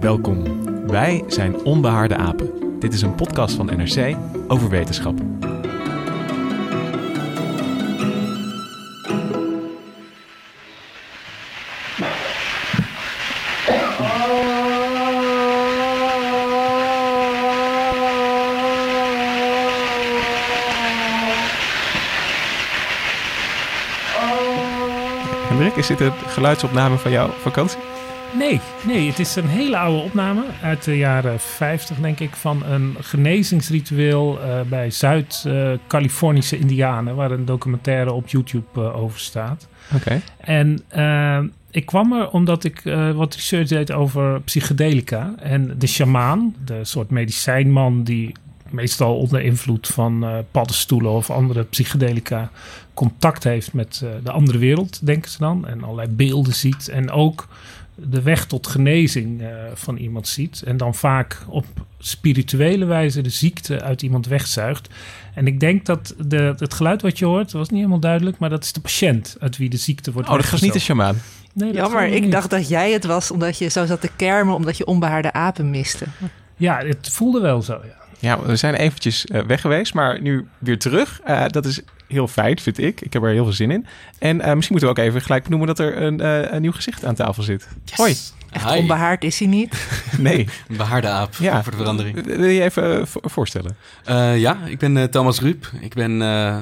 Welkom. Wij zijn Onbehaarde Apen. Dit is een podcast van NRC over wetenschap. Is dit een geluidsopname van jouw vakantie? Nee, nee, het is een hele oude opname uit de jaren 50, denk ik, van een genezingsritueel uh, bij Zuid-Californische Indianen, waar een documentaire op YouTube uh, over staat. Oké. En uh, ik kwam er omdat ik wat research deed over psychedelica en de shamaan, de soort medicijnman die meestal onder invloed van paddenstoelen of andere psychedelica contact heeft met de andere wereld, denken ze dan, en allerlei beelden ziet en ook de weg tot genezing uh, van iemand ziet. En dan vaak op spirituele wijze de ziekte uit iemand wegzuigt. En ik denk dat de, het geluid wat je hoort, was niet helemaal duidelijk, maar dat is de patiënt uit wie de ziekte wordt Oh, dat was niet de shamaan. Nee, dat Jammer, ik niet. dacht dat jij het was omdat je zo zat te kermen, omdat je onbehaarde apen miste. Ja, het voelde wel zo, ja. Ja, we zijn eventjes uh, weg geweest, maar nu weer terug. Uh, dat is heel fijn, vind ik. Ik heb er heel veel zin in. En uh, misschien moeten we ook even gelijk benoemen dat er een, een nieuw gezicht aan tafel zit. Yes. Hoi. Echt Hi. onbehaard is hij niet. nee. Een behaarde aap, ja. voor de verandering. Wil je even voorstellen? Uh, ja, ik ben Thomas Ruip. Ik ben uh,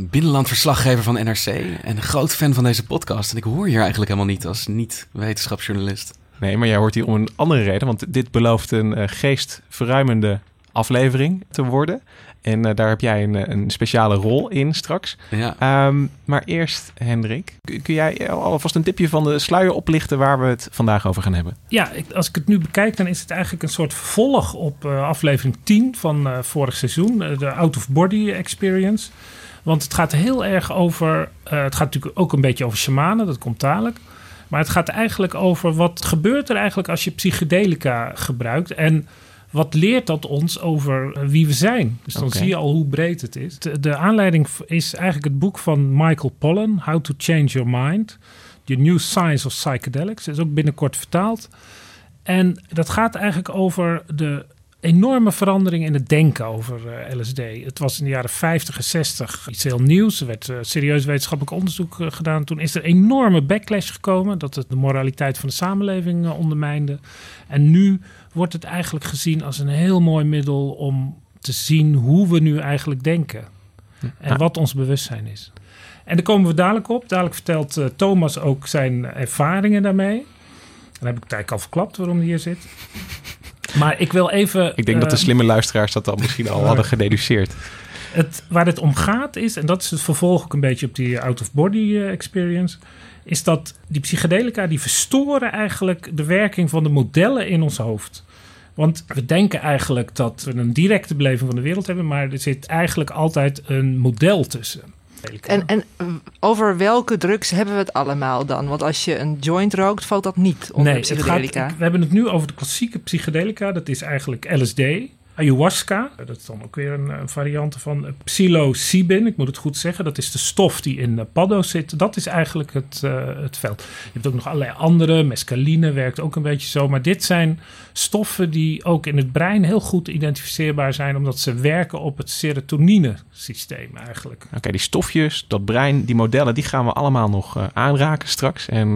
binnenlandverslaggever van NRC en een groot fan van deze podcast. En ik hoor hier eigenlijk helemaal niet als niet-wetenschapsjournalist. Nee, maar jij hoort hier om een andere reden, want dit belooft een uh, geestverruimende aflevering te worden. En uh, daar heb jij een, een, speciale rol in straks. Ja. Um, maar eerst, Hendrik, kun jij alvast een tipje van de sluier oplichten waar we het vandaag over gaan hebben? Ja, ik, als ik het nu bekijk, dan is het eigenlijk een soort vervolg op uh, aflevering 10 van uh, vorig seizoen, de Out of Body Experience. Want het gaat heel erg over, uh, het gaat natuurlijk ook een beetje over shamanen, dat komt dadelijk. Maar het gaat eigenlijk over wat gebeurt er eigenlijk als je psychedelica gebruikt en wat leert dat ons over wie we zijn? Dus dan okay. zie je al hoe breed het is. De, de, aanleiding is eigenlijk het boek van Michael Pollan, How to Change Your Mind. The New Science of Psychedelics. Dat is ook binnenkort vertaald. En dat gaat eigenlijk over de enorme verandering in het denken over uh, LSD. Het was in de jaren 50 en 60 iets heel nieuws. Er werd uh, serieus wetenschappelijk onderzoek uh, gedaan. Toen is er enorme backlash gekomen dat het de moraliteit van de samenleving ondermijnde. En nu wordt het eigenlijk gezien als een heel mooi middel om te zien hoe we nu eigenlijk denken. En wat ons bewustzijn is. En daar komen we dadelijk op. Dadelijk vertelt Thomas ook zijn ervaringen daarmee. Dan heb ik het eigenlijk al verklapt waarom hij hier zit. Maar ik wil even... Ik denk dat de slimme luisteraars dat dan misschien al hadden gededuceerd. Het, waar het om gaat is, en dat is het vervolg ook een beetje op die out-of-body uh, experience... is dat die psychedelica die verstoren eigenlijk de werking van de modellen in ons hoofd. Want we denken eigenlijk dat we een directe beleving van de wereld hebben, maar er zit eigenlijk altijd een model tussen. En, en over welke drugs hebben we het allemaal dan? Want als je een joint rookt, valt dat niet onder nee, psychedelica. Gaat, we hebben het nu over de klassieke psychedelica. Dat is eigenlijk LSD. Ayahuasca, dat is dan ook weer een, een variant van psilocybin, ik moet het goed zeggen. Dat is de stof die in uh, paddo's zit. Dat is eigenlijk het, uh, het veld. Je hebt ook nog allerlei andere, mescaline werkt ook een beetje zo. Maar dit zijn stoffen die ook in het brein heel goed identificeerbaar zijn, omdat ze werken op het serotonine-systeem eigenlijk. Oké, okay, die stofjes, dat brein, die modellen, die gaan we allemaal nog uh, aanraken straks. En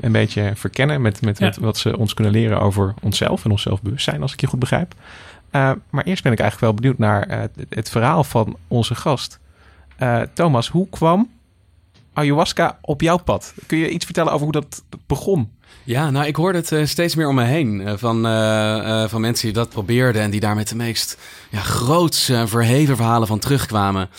een beetje verkennen met, met, ja. met wat ze ons kunnen leren over onszelf en ons zelfbewustzijn, als ik je goed begrijp. Uh, maar eerst ben ik eigenlijk wel benieuwd naar uh, het, verhaal van onze gast. Uh, Thomas, hoe kwam ayahuasca op jouw pad. Kun je iets vertellen over hoe dat begon? Ja, nou, ik hoorde het steeds meer om me heen. van, van mensen die dat probeerden en die daar met de meest ja, groots verheven verhalen van terugkwamen.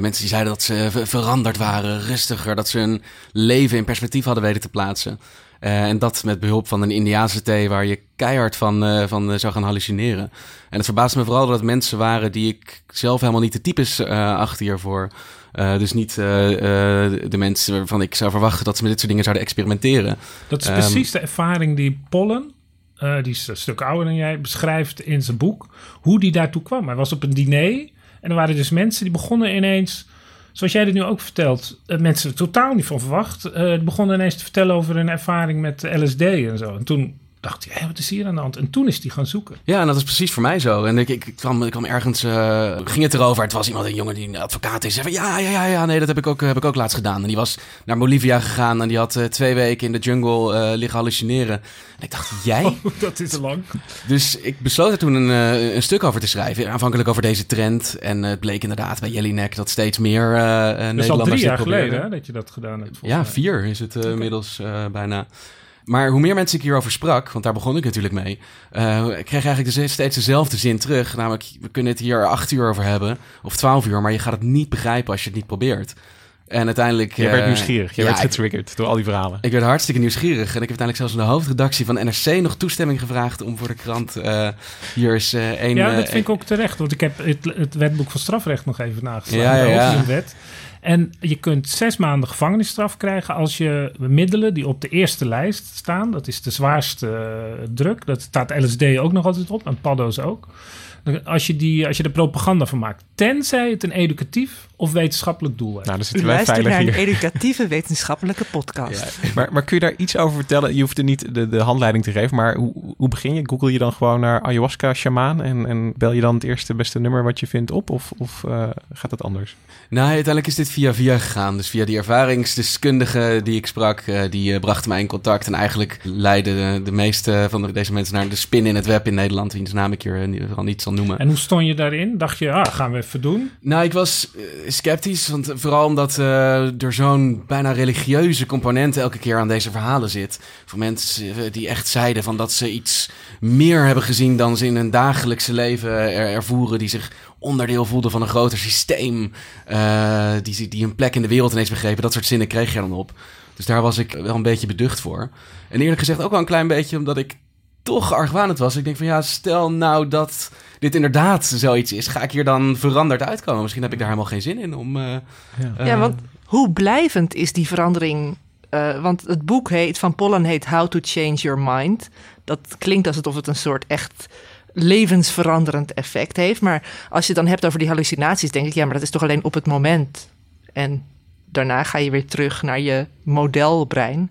mensen die zeiden dat ze veranderd waren, rustiger, dat ze hun leven in perspectief hadden weten te plaatsen. Uh, en dat met behulp van een Indiaanse thee waar je keihard van, uh, van uh, zou gaan hallucineren. En het verbaasde me vooral dat het mensen waren die ik zelf helemaal niet de types achter hiervoor. dus niet de mensen waarvan ik zou verwachten dat ze met dit soort dingen zouden experimenteren. Dat is precies de ervaring die Pollen, die is een stuk ouder dan jij, beschrijft in zijn boek. Hoe die daartoe kwam. Hij was op een diner en er waren dus mensen die begonnen ineens zoals jij dit nu ook vertelt, mensen er totaal niet van verwacht. Uh, begonnen ineens te vertellen over hun ervaring met LSD en zo. En toen dacht hij, wat is hier aan de hand? En toen is hij gaan zoeken. Ja, en dat is precies voor mij zo. En ik, ik, kwam, ik kwam ergens, uh, ging het erover. Het was iemand, een jongen die een advocaat is. Zei van, ja, ja, ja, ja, nee, dat heb ik, ook, heb ik ook laatst gedaan. En die was naar Bolivia gegaan en die had uh, twee weken in de jungle uh, liggen hallucineren. En ik dacht, jij? Oh, dat is lang. Dus ik besloot er toen een, een stuk over te schrijven. Aanvankelijk over deze trend. En het bleek inderdaad bij Jellinek dat steeds meer Nederlanders... Dat is al drie jaar geleden hè, dat je dat gedaan hebt. Ja, mij. vier is het okay. inmiddels bijna. Maar hoe meer mensen ik hierover sprak, want daar begon ik natuurlijk mee, uh, ik kreeg eigenlijk dus steeds dezelfde zin terug. Namelijk, we kunnen het hier acht uur over hebben, of twaalf uur, maar je gaat het niet begrijpen als je het niet probeert. En uiteindelijk... Je werd eh, nieuwsgierig, je werd getriggerd door al die verhalen. Ik werd hartstikke nieuwsgierig. En ik heb uiteindelijk zelfs in de hoofdredactie van NRC nog toestemming gevraagd om voor de krant uh, hier uh, één... Ja, dat vind ik ook terecht, want ik heb het, het wetboek van strafrecht nog even nageslagen. Ja, ja, ja. wet. En je kunt zes maanden gevangenisstraf krijgen als je middelen die op de eerste lijst staan, dat is de zwaarste uh, druk, dat staat LSD ook nog altijd op en paddo's ook. Als je, die, als je er propaganda van maakt. Tenzij het een educatief of wetenschappelijk doel heeft. Nou, dan zitten U wij veilig naar hier. een educatieve wetenschappelijke podcast. Ja, maar, maar kun je daar iets over vertellen? Je hoeft er niet de, de handleiding te geven. Maar hoe, hoe begin je? Google je dan gewoon naar ayahuasca shamaan? En, en bel je dan het eerste beste nummer wat je vindt op? Of, of uh, gaat dat anders? Nou, uiteindelijk is dit via via gegaan. Dus via die ervaringsdeskundige die ik sprak, uh, die uh, bracht mij in contact. En eigenlijk leidde de, de meeste van de, deze mensen naar de spin in het web in Nederland. Wiens naam ik hier in ieder geval niet zal noemen. En hoe stond je daarin? Dacht je, ah, gaan we even doen? Nou, ik was uh, sceptisch. Want vooral omdat er zo'n bijna religieuze component elke keer aan deze verhalen zit. Voor mensen die echt zeiden van dat ze iets meer hebben gezien dan ze in hun dagelijkse leven er ervoeren. Die zich onderdeel voelden van een groter systeem. Uh, die, die een plek in de wereld ineens begrepen. Dat soort zinnen kreeg je dan op. Dus daar was ik wel een beetje beducht voor. En eerlijk gezegd ook wel een klein beetje omdat ik toch argwanend was. Ik denk van ja, stel nou dat dit inderdaad zoiets is. Ga ik hier dan veranderd uitkomen? Misschien heb ik daar helemaal geen zin in om... Uh, ja. ja, want hoe blijvend is die verandering? Uh, want het boek heet, van Pollen heet How to Change Your Mind. Dat klinkt alsof het een soort echt levensveranderend effect heeft. Maar als je het dan hebt over die hallucinaties, denk ik, ja, maar dat is toch alleen op het moment. En daarna ga je weer terug naar je modelbrein.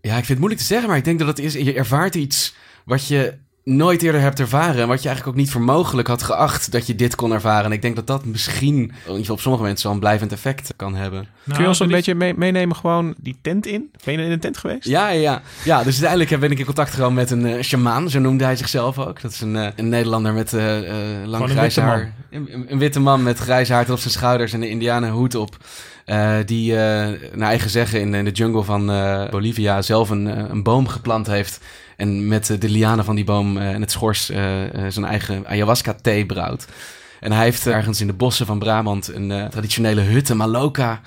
Ja, ik vind het moeilijk te zeggen, maar ik denk dat het is, je ervaart iets wat je nooit eerder hebt ervaren. En wat je eigenlijk ook niet voor mogelijk had geacht dat je dit kon ervaren. En ik denk dat dat misschien, op sommige mensen, zo'n blijvend effect kan hebben. Nou, Kun je ons een beetje meenemen gewoon die tent in? Ben je in een tent geweest? Ja, ja, ja. Dus uiteindelijk ben ik in contact gekomen met een uh, shamaan. Zo noemde hij zichzelf ook. Dat is een, uh, een Nederlander met uh, lang grijs haar. Een, een, witte man met grijs haar tot op zijn schouders en een indianen hoed op. Uh, die, uh, naar eigen zeggen, in, de jungle van uh, Bolivia zelf een, een boom geplant heeft. En met de lianen van die boom en het schors zijn eigen ayahuasca-thee brouwt. En hij heeft ergens in de bossen van Brabant een traditionele hut, een maloka,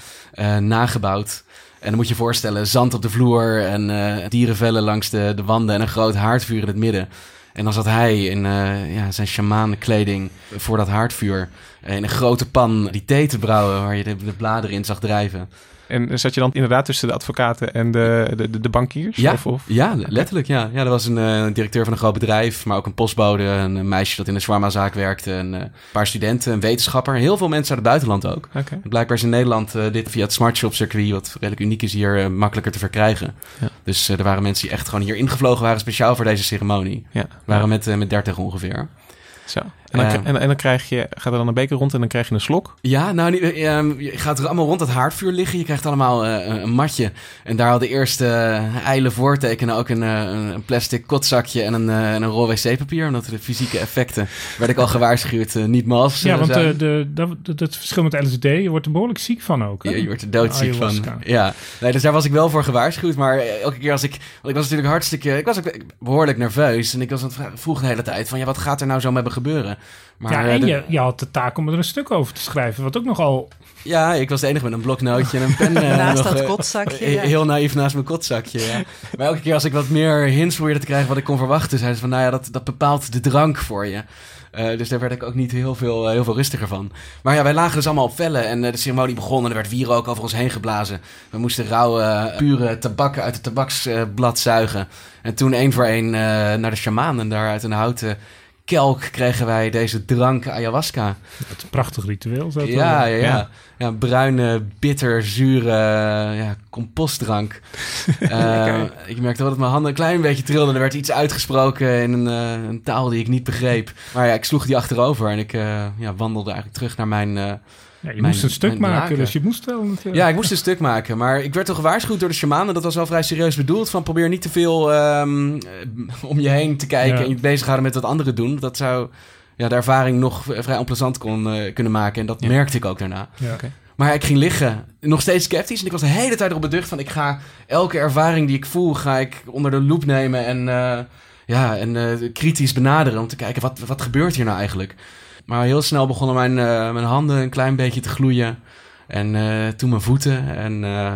nagebouwd. En dan moet je je voorstellen, zand op de vloer en dierenvellen langs de, de wanden en een groot haardvuur in het midden. En dan zat hij in uh, ja, zijn shamanenkleding voor dat haardvuur. In een grote pan die thee te brouwen waar je de, de bladeren in zag drijven. En zat je dan inderdaad tussen de advocaten en de, de, de bankiers? Ja, of, of? ja letterlijk. Ja. ja, er was een uh, directeur van een groot bedrijf, maar ook een postbode, een, meisje dat in een shawarma-zaak werkte, een uh, paar studenten, een wetenschapper. Heel veel mensen uit het buitenland ook. Okay. Blijkbaar is in Nederland uh, dit via het smartshop-circuit, wat redelijk uniek is hier, makkelijker te verkrijgen. Ja. Dus er waren mensen die echt gewoon hier ingevlogen waren, speciaal voor deze ceremonie. Ja. waren met, met 30 ongeveer. Zo. En dan, en, en, dan krijg je, gaat er dan een beker rond en dan krijg je een slok? Ja, nou, ehm, je gaat er allemaal rond het haardvuur liggen. Je krijgt allemaal uh, een matje. En daar hadden de eerste uh, eile voortekenen ook een, een, plastic kotzakje en een, een rol wc-papier. Omdat de fysieke effecten, werd ik al gewaarschuwd, niet mals Ja, want de, de, het verschil met LSD, je wordt er behoorlijk ziek van ook. Ja, je wordt er doodziek van. Ja, nee, dus daar was ik wel voor gewaarschuwd. Maar elke keer als ik, want ik was natuurlijk hartstikke, ik was ook behoorlijk nerveus. En ik was vroeg de hele tijd van, ja, wat gaat er nou zo mee gebeuren? Maar, ja, en je, je had de taak om er een stuk over te schrijven, wat ook nogal... Ja, ik was de enige met een bloknootje en een pen. naast nog, dat kotzakje. Heel naïef naast mijn kotzakje, ja. Maar elke keer als ik wat meer hints probeerde te krijgen wat ik kon verwachten... zei ze van, nou ja, dat, dat bepaalt de drank voor je. Uh, dus daar werd ik ook niet heel veel, uh, heel veel rustiger van. Maar ja, wij lagen dus allemaal op vellen en uh, de ceremonie begon en er werd wierook over ons heen geblazen. We moesten rauwe, pure tabak uit het tabaksblad zuigen. En toen één voor één naar de shaman en daar uit een houten kelk kregen wij deze drank ayahuasca. Het is een prachtig ritueel. Zo ja, ja, ja, ja. bruine, bitter, zure ja, compostdrank. uh, ik merkte wel dat mijn handen een klein beetje trilden. Er werd iets uitgesproken in een, uh, een, taal die ik niet begreep. Maar ja, ik sloeg die achterover en ik uh, ja, wandelde eigenlijk terug naar mijn ja, je moest een stuk maken, dus je moest wel natuurlijk. Ja, ik moest een stuk maken. Maar ik werd toch gewaarschuwd door de shamanen. Dat was wel vrij serieus bedoeld. Van probeer niet te veel um, om je heen te kijken en je bezighouden met wat anderen doen. Dat zou ja, de ervaring nog vrij onplezant kon, uh, kunnen maken. En dat merkte ik ook daarna. Ja. Okay. Maar ik ging liggen, nog steeds sceptisch. En ik was de hele tijd erop beducht van... ik ga elke ervaring die ik voel, ga ik onder de loep nemen... en, uh, ja, en uh, kritisch benaderen om te kijken... Wat, wat gebeurt hier nou eigenlijk? Maar heel snel begonnen mijn, uh, mijn handen een klein beetje te gloeien. En uh, toen mijn voeten. En uh,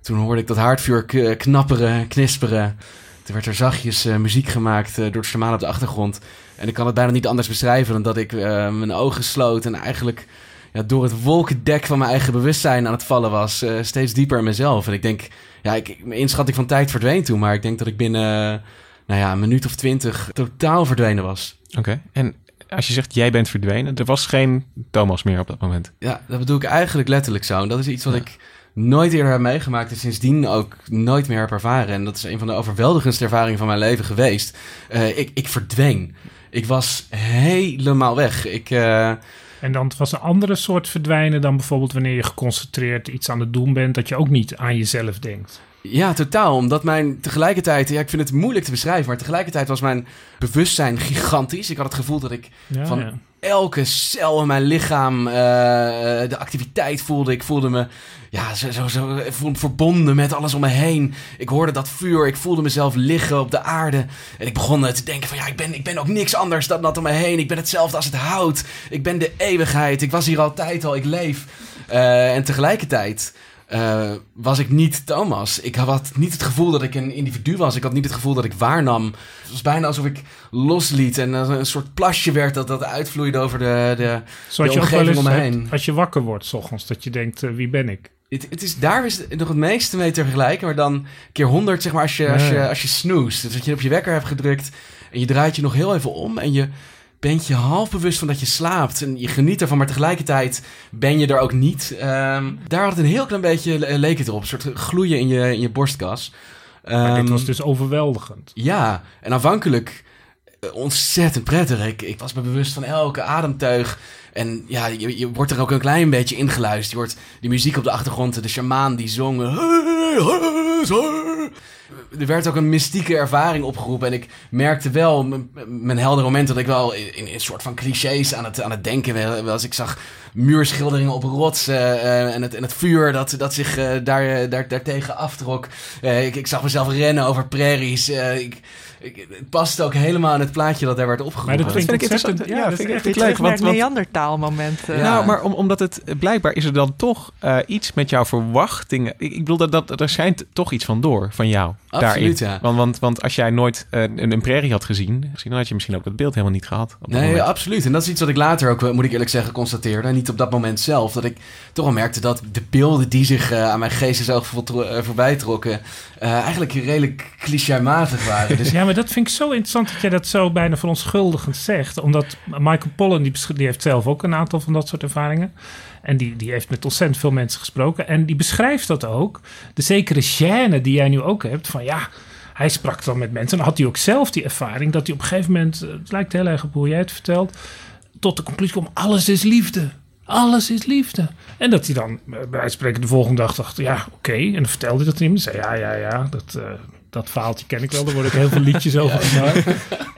toen hoorde ik dat haardvuur knapperen, knisperen. Toen werd er zachtjes muziek gemaakt door de shaman op de achtergrond. En ik kan het bijna niet anders beschrijven dan dat ik mijn ogen sloot. En eigenlijk ja, door het wolkendek van mijn eigen bewustzijn aan het vallen was. steeds dieper in mezelf. En ik denk, ja, ik, mijn inschatting van tijd verdween toen. Maar ik denk dat ik binnen nou ja, een minuut of twintig totaal verdwenen was. Oké, en als je zegt jij bent verdwenen, er was geen Thomas meer op dat moment. Ja, dat bedoel ik eigenlijk letterlijk zo. En dat is iets wat ik nooit eerder heb meegemaakt en sindsdien ook nooit meer heb ervaren. En dat is een van de overweldigendste ervaringen van mijn leven geweest. Uh, ik, ik verdween. Ik was helemaal weg. Ik... Uh, en dan was een andere soort verdwijnen dan bijvoorbeeld wanneer je geconcentreerd iets aan het doen bent, dat je ook niet aan jezelf denkt. Ja, totaal. Omdat mijn tegelijkertijd, ja, ik vind het moeilijk te beschrijven, maar tegelijkertijd was mijn bewustzijn gigantisch. Ik had het gevoel dat ik van elke cel in mijn lichaam uh, de activiteit voelde. Ik voelde me ja, zo, zo, zo verbonden met alles om me heen. Ik hoorde dat vuur, ik voelde mezelf liggen op de aarde. En ik begon te denken van ja, ik ben, ik ben ook niks anders dan dat om me heen. Ik ben hetzelfde als het hout. Ik ben de eeuwigheid. Ik was hier altijd al, ik leef. Uh, en tegelijkertijd uh, was ik niet Thomas. Ik had niet het gevoel dat ik een individu was. Ik had niet het gevoel dat ik waarnam. Het was bijna alsof ik losliet en een soort plasje werd dat, dat uitvloeide over de, de, de omgeving om me heen. als je wakker wordt s ochtends, dat je denkt, uh, wie ben ik? Het, het, is, daar is het nog het meeste mee te vergelijken. Maar dan keer honderd, zeg maar, als je, als je, als je snoest. Dus dat je op je wekker hebt gedrukt en je draait je nog heel even om en je bent je half bewust van dat je slaapt. En je geniet ervan, maar tegelijkertijd ben je er ook niet. Um, daar had het een heel klein beetje, leek het erop. Een soort gloeien in je, in je borstkas. Um, dit was dus overweldigend. Ja, en aanvankelijk eh, ontzettend prettig. Ik, ik was me bewust van elke ademteug. En ja, je, je wordt er ook een klein beetje ingeluisterd. Je hoort die muziek op de achtergrond, de shamaan die zong er werd ook een mystieke ervaring opgeroepen. En ik merkte wel, mijn heldere moment, dat ik wel in, een soort van clichés aan het, aan het denken was. Ik zag muurschilderingen op rotsen uh, en, het, en het vuur dat, dat zich uh, daar, daar, daartegen aftrok. Uh, ik, ik zag mezelf rennen over prairies. ik, het past ook helemaal in het plaatje dat daar werd opgeroepen. Maar dat vind ik interessant. Ja, dat vind ik echt leuk. Want, want, Neandertaal moment. Uh. Nou, maar om, omdat het blijkbaar is er dan toch uh, iets met jouw verwachtingen. Ik, ik bedoel dat, dat er schijnt toch iets van door van jou. Absoluut, daarin. ja. Want, want, want als jij nooit uh, een, een prairie had gezien, dan had je misschien ook dat beeld helemaal niet gehad. nee, moment. absoluut. En dat is iets wat ik later ook, moet ik eerlijk zeggen, constateerde. En niet op dat moment zelf. Dat ik toch al merkte dat de beelden die zich aan mijn geestesoog voorbij trokken, eigenlijk redelijk clichématig waren. Dus ja, maar dat vind ik zo interessant dat jij dat zo bijna verontschuldigend zegt. Omdat Michael Pollan, die, die heeft zelf ook een aantal van dat soort ervaringen. En die, die heeft met ontzettend veel mensen gesproken. En die beschrijft dat ook. De zekere gêne die jij nu ook hebt. Van ja, hij sprak dan met mensen. En dan had hij ook zelf die ervaring. Dat hij op een gegeven moment, het lijkt heel erg op hoe jij het vertelt tot de conclusie komt: alles is liefde. Alles is liefde. En dat hij dan bij wijze van spreken de volgende dag dacht: ja, oké. En dan vertelde hij dat iemand. Zei ja, ja, ja, dat, uh, dat verhaaltje ken ik wel. Daar worden ook heel veel liedjes over gemaakt.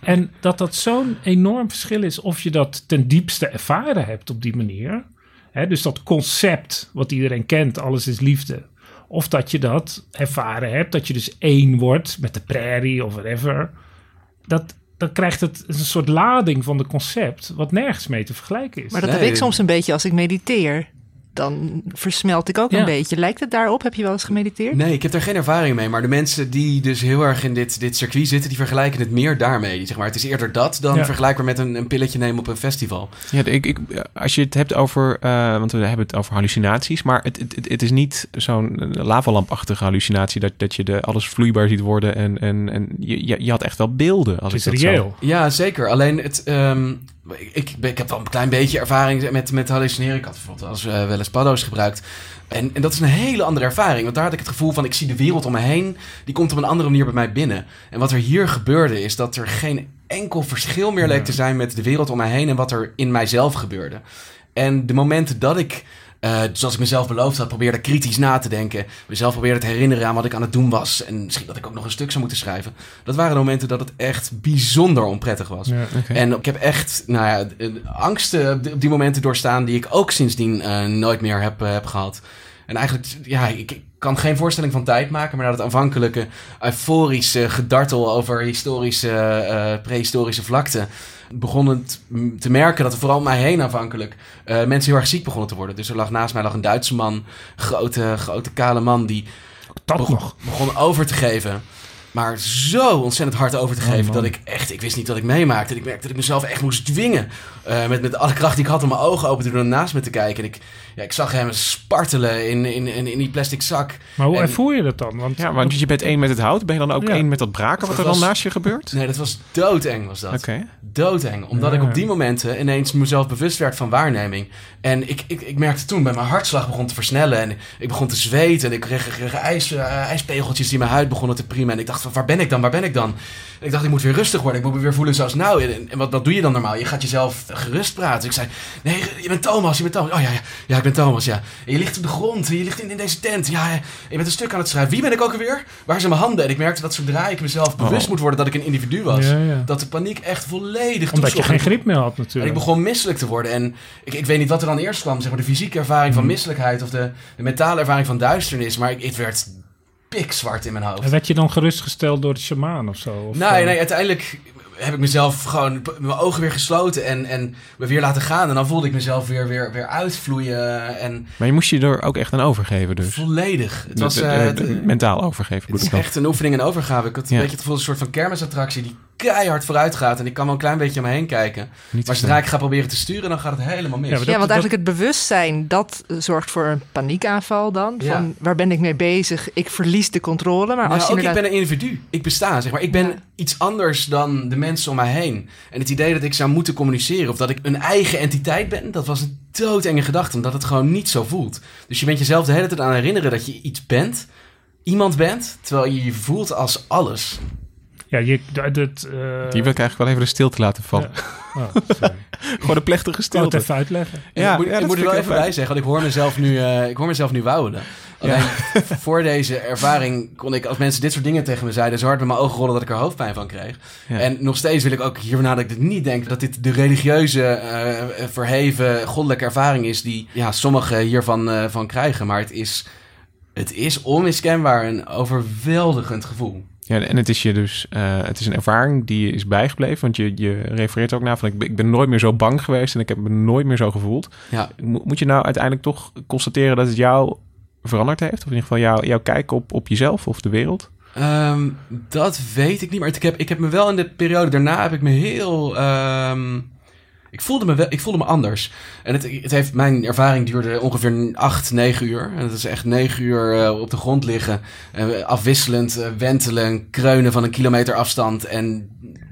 En dat dat zo'n enorm verschil is of je dat ten diepste ervaren hebt op die manier. Hè, dus dat concept wat iedereen kent: alles is liefde. Of dat je dat ervaren hebt, dat je dus één wordt met de prairie of whatever. Dat, dan krijgt het een soort lading van de concept, wat nergens mee te vergelijken is. Maar dat heb ik soms een beetje als ik mediteer dan versmelt ik ook een beetje. Lijkt het daarop? Heb je wel eens gemediteerd? Nee, ik heb daar geen ervaring mee. Maar de mensen die dus heel erg in dit, dit circuit zitten, die vergelijken het meer daarmee. Zeg maar, het is eerder dat dan vergelijkbaar met een, een pilletje nemen op een festival. Ja, ik, ik, als je het hebt over, uh, want we hebben het over hallucinaties, maar het, het, het is niet zo'n lavalampachtige hallucinatie dat, dat je de, alles vloeibaar ziet worden en, en, en je, je had echt wel beelden. Als het is reëel. Ja, zeker. Alleen het, um, ik, ik, heb wel een klein beetje ervaring met, met hallucineren. Ik had bijvoorbeeld als, uh, wel eens paddo's gebruikt. En, en dat is een hele andere ervaring. Want daar had ik het gevoel van, ik zie de wereld om me heen. Die komt op een andere manier bij mij binnen. En wat er hier gebeurde, is dat er geen enkel verschil meer leek te zijn met de wereld om mij heen en wat er in mijzelf gebeurde. En de momenten dat ik uh, zoals ik mezelf beloofd had, probeerde kritisch na te denken. Mezelf probeerde te herinneren aan wat ik aan het doen was. En misschien dat ik ook nog een stuk zou moeten schrijven. Dat waren de momenten dat het echt bijzonder onprettig was. Ja, En ik heb echt nou ja, angsten op die momenten doorstaan die ik ook sindsdien uh, nooit meer heb, uh, heb gehad. En eigenlijk, ja, ik, kan geen voorstelling van tijd maken, maar dat het aanvankelijke euforische gedartel over historische, prehistorische vlakte begonnen te merken dat er vooral om mij heen aanvankelijk uh, mensen heel erg ziek begonnen te worden. Dus er lag naast mij lag een Duitse man, grote, grote kale man, die dat begon, begon over te geven. Maar zo ontzettend hard over te oh, geven dat ik echt, ik wist niet wat ik meemaakte. En ik merkte dat ik mezelf echt moest dwingen. Uh, met, met alle kracht die ik had om mijn ogen open te doen en naast me te kijken. En ik, ja, ik zag hem spartelen in, in, in, in die plastic zak. Maar hoe ervoer je dat dan? Want, ja, want je bent één met het hout. Ben je dan ook één met dat braken wat er dan naast je gebeurt? Nee, dat was doodeng was dat. Oké. Doodeng. Omdat ik op die momenten ineens mezelf bewust werd van waarneming. En ik, ik, ik merkte toen bij mijn hartslag begon te versnellen. En ik begon te zweten. En ik kreeg, kreeg ijs, uh, ijspegeltjes die mijn huid begonnen te prima. En ik dacht, van, waar ben ik dan? Waar ben ik dan? En ik dacht, ik moet weer rustig worden. Ik moet me weer voelen zoals nou. En, wat, wat doe je dan normaal? Je gaat jezelf gerust praten. Ik zei, nee, je bent Thomas. Je bent Thomas. Oh ja, ja, ja ik ben Thomas, ja. En je ligt op de grond. Je ligt in, in deze tent. Ja, je bent een stuk aan het schrijven. Wie ben ik ook alweer? Waar zijn mijn handen? En ik merkte dat zodra ik mezelf bewust oh. moet worden dat ik een individu was. Dat de paniek echt volledig Omdat je geen grip meer had natuurlijk. En ik begon misselijk te worden. En ik, ik weet niet wat er dan eerst kwam. Zeg maar de fysieke ervaring van mhm. misselijkheid. Of de, de mentale ervaring van duisternis. Maar ik, het werd pikzwart in mijn hoofd. En werd je dan gerustgesteld door de shamaan of zo? Of nee, nee, uiteindelijk heb ik mezelf gewoon mijn ogen weer gesloten en, en me weer laten gaan. En dan voelde ik mezelf weer, weer, weer uitvloeien. En maar je moest je er ook echt aan overgeven dus? Volledig. Het was, uh, mentaal overgeven. Het is echt een oefening en overgave. Ik had een beetje het gevoel een soort van kermisattractie die keihard vooruit gaat. En ik kan wel een klein beetje om me heen kijken. Niet maar zodra ik ga proberen te sturen, dan gaat het helemaal mis. Ja, ja want eigenlijk het bewustzijn, dat zorgt voor een paniekaanval dan. Van waar ben ik mee bezig? Ik verlies de controle. Maar nou, als je ook, ik ben een individu. Ik besta, zeg maar. Ik ben iets anders dan de mensen om mij heen. En het idee dat ik zou moeten communiceren of dat ik een eigen entiteit ben, dat was een doodenge gedachte. Omdat het gewoon niet zo voelt. Dus je bent jezelf de hele tijd aan herinneren dat je iets bent. Iemand bent, terwijl je je voelt als alles. Ja, je, dat, uh... Die wil ik eigenlijk wel even de stilte laten vallen. Oh, Gewoon de plechtige stilte. Ik even uitleggen. Ja, ik moet, ja, ik moet er wel even bij zeggen, want ik hoor mezelf nu, uh, ik hoor mezelf nu wouwen. Alleen voor deze ervaring kon ik, als mensen dit soort dingen tegen me zeiden, zo hard met mijn ogen rollen dat ik er hoofdpijn van kreeg. En nog steeds wil ik ook hierna dat ik dit niet denk dat dit de religieuze, uh, verheven, goddelijke ervaring is die ja, sommigen hiervan uh, van krijgen. Maar het is, het is onmiskenbaar een overweldigend gevoel. Ja, en het is je dus, uh, het is een ervaring die je is bijgebleven. Want je, je refereert ook naar van ik, ik ben nooit meer zo bang geweest en ik heb me nooit meer zo gevoeld. Ja. Moet je nou uiteindelijk toch constateren dat het jou veranderd heeft? Of in ieder geval jou, jouw kijk op, op jezelf of de wereld? Um, dat weet ik niet. Maar ik heb, ik heb me wel in de periode daarna heb ik me heel. Um, ik voelde me, wel, ik voelde me anders. En het, het heeft, mijn ervaring duurde ongeveer 8, 9 uur. En dat is echt 9 uur uh, op de grond liggen. Uh, afwisselend uh, wentelen, kreunen van een kilometer afstand. En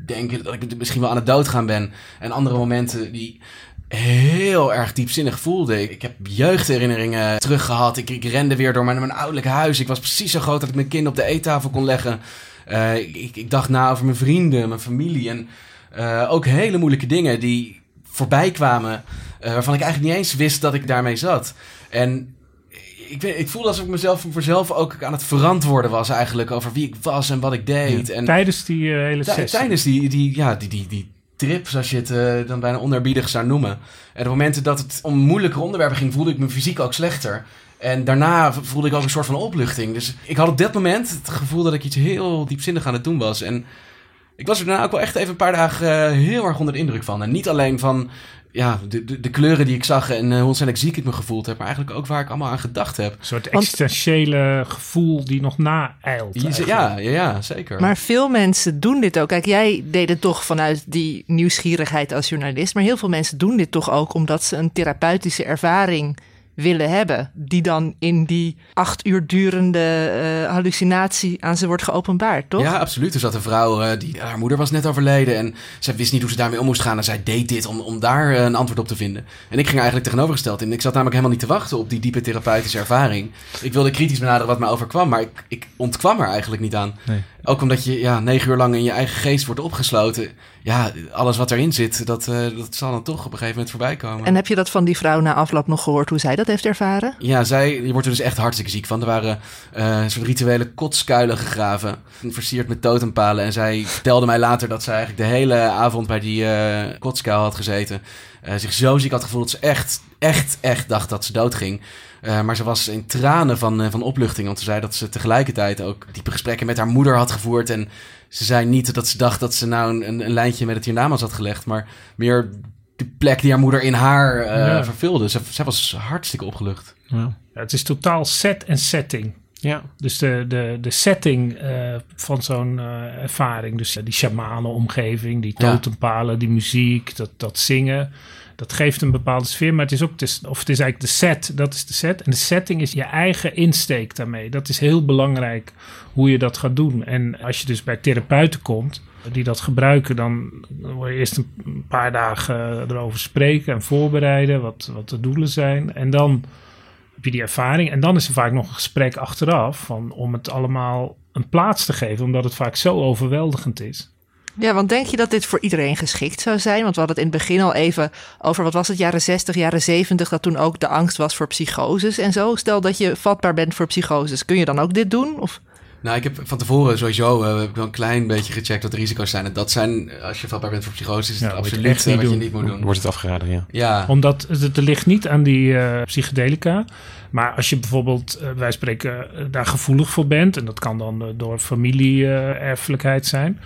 denken dat ik misschien wel aan het doodgaan ben. En andere momenten die heel erg diepzinnig voelde. Ik heb jeugdherinneringen teruggehad. Ik, ik rende weer door mijn, mijn huis. Ik was precies zo groot dat ik mijn kind op de eettafel kon leggen. ik, ik, dacht na over mijn vrienden, mijn familie. En ook hele moeilijke dingen die voorbij kwamen. waarvan ik eigenlijk niet eens wist dat ik daarmee zat. En ik, ik voelde alsof ik mezelf voor mezelf ook aan het verantwoorden was eigenlijk over wie ik was en wat ik deed. En tijdens die hele sessie? Tijdens die, die, ja, die, die, die trip, zoals je het dan bijna onerbiedig zou noemen. En de momenten dat het om moeilijke onderwerpen ging, voelde ik me fysiek ook slechter. En daarna voelde ik ook een soort van opluchting. Dus ik had op dat moment het gevoel dat ik iets heel diepzinnig aan het doen was. En ik was er daarna ook wel echt even een paar dagen eh, heel erg onder de indruk van. En niet alleen van ja, de, de, de, kleuren die ik zag en uh, hoe ontzettend ziek ik me gevoeld heb. Maar eigenlijk ook waar ik allemaal aan gedacht heb. Een soort existentiële gevoel die nog naeilt. Ja, ja, ja, zeker. Maar veel mensen doen dit ook. Kijk, jij deed het toch vanuit die nieuwsgierigheid als journalist. Maar heel veel mensen doen dit toch ook omdat ze een therapeutische ervaring willen hebben. Die dan in die acht uur durende uh, hallucinatie aan ze wordt geopenbaard, toch? Ja, absoluut. Er zat een vrouw, uh, die, haar moeder was net overleden. En zij wist niet hoe ze daarmee om moest gaan. En zij deed dit om, om daar uh, een antwoord op te vinden. En ik ging eigenlijk tegenovergesteld in. Ik zat namelijk helemaal niet te wachten op die diepe therapeutische ervaring. Ik wilde kritisch benaderen wat mij overkwam. Maar ik, ik ontkwam er eigenlijk niet aan. Nee. Ook omdat je ja, negen uur lang in je eigen geest wordt opgesloten. Ja, alles wat erin zit, dat, uh, dat zal dan toch op een gegeven moment voorbij komen. En heb je dat van die vrouw na afloop nog gehoord, hoe zij dat heeft ervaren? Ja, zij je wordt er dus echt hartstikke ziek van. Er waren uh, soort rituele kotskuilen gegraven, versierd met totempalen. En zij vertelde mij later dat zij eigenlijk de hele avond bij die uh, kotskuil had gezeten. Zich zo ziek had gevoeld dat ze echt, echt, echt dacht dat ze doodging. Uh, maar ze was in tranen van, uh, van opluchting. Want ze zei dat ze tegelijkertijd ook diepe gesprekken met haar moeder had gevoerd. En ze zei niet dat ze dacht dat ze nou een, een lijntje met het hiernamaals had gelegd. Maar meer de plek die haar moeder in haar uh, ja. vervulde. Ze, zij was hartstikke opgelucht. Ja. ja. het is totaal set en setting. Ja. Dus de, de, de setting van zo'n ervaring. Dus die shamanenomgeving, die totempalen, die muziek, dat, dat zingen dat geeft een bepaalde sfeer, maar het is ook, de, of het is eigenlijk de set, dat is de set. En de setting is je eigen insteek daarmee. Dat is heel belangrijk hoe je dat gaat doen. En als je dus bij therapeuten komt, die dat gebruiken, dan wil je eerst een paar dagen erover spreken en voorbereiden, wat, wat de doelen zijn. En dan je die ervaring. En dan is er vaak nog een gesprek achteraf van, om het allemaal een plaats te geven, omdat het vaak zo overweldigend is. Ja, want denk je dat dit voor iedereen geschikt zou zijn? Want we hadden het in het begin al even over, wat was het, jaren 60, jaren 70, dat toen ook de angst was voor psychoses en zo. Stel dat je vatbaar bent voor psychoses, kun je dan ook dit doen? Of? Nou, ik heb van tevoren sowieso uh, heb ik wel een klein beetje gecheckt wat de risico's zijn. En dat zijn, als je vatbaar bent voor psychose, is het absoluut wat je niet moet doen. Wordt het afgeraden, ja. ja. Omdat het, ligt niet aan die uh, psychedelica. Maar als je bijvoorbeeld, uh, wij spreken, daar gevoelig voor bent... en dat kan dan door familie-erfelijkheid zijn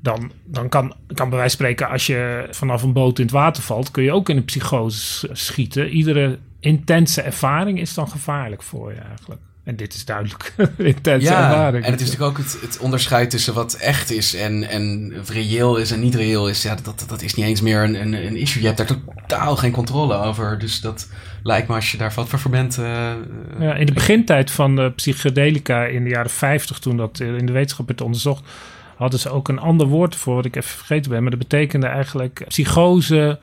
dan, dan kan, kan bij wijze van spreken, als je vanaf een boot in het water valt, kun je ook in een psychose schieten. Iedere intense ervaring is dan gevaarlijk voor je eigenlijk. En dit is duidelijk intense ja, ervaring. En het is natuurlijk ook het, het, onderscheid tussen wat echt is en, en reëel is en niet reëel is. Ja, dat, dat is niet eens meer een, een, een issue. Je hebt daar totaal geen controle over. Dus dat lijkt me als je daar wat voor bent. Uh, ja, in de begintijd van de psychedelica in de jaren 50, toen dat in de wetenschap werd onderzocht hadden ze ook een ander woord voor, wat ik even vergeten ben. Maar dat betekende eigenlijk psychose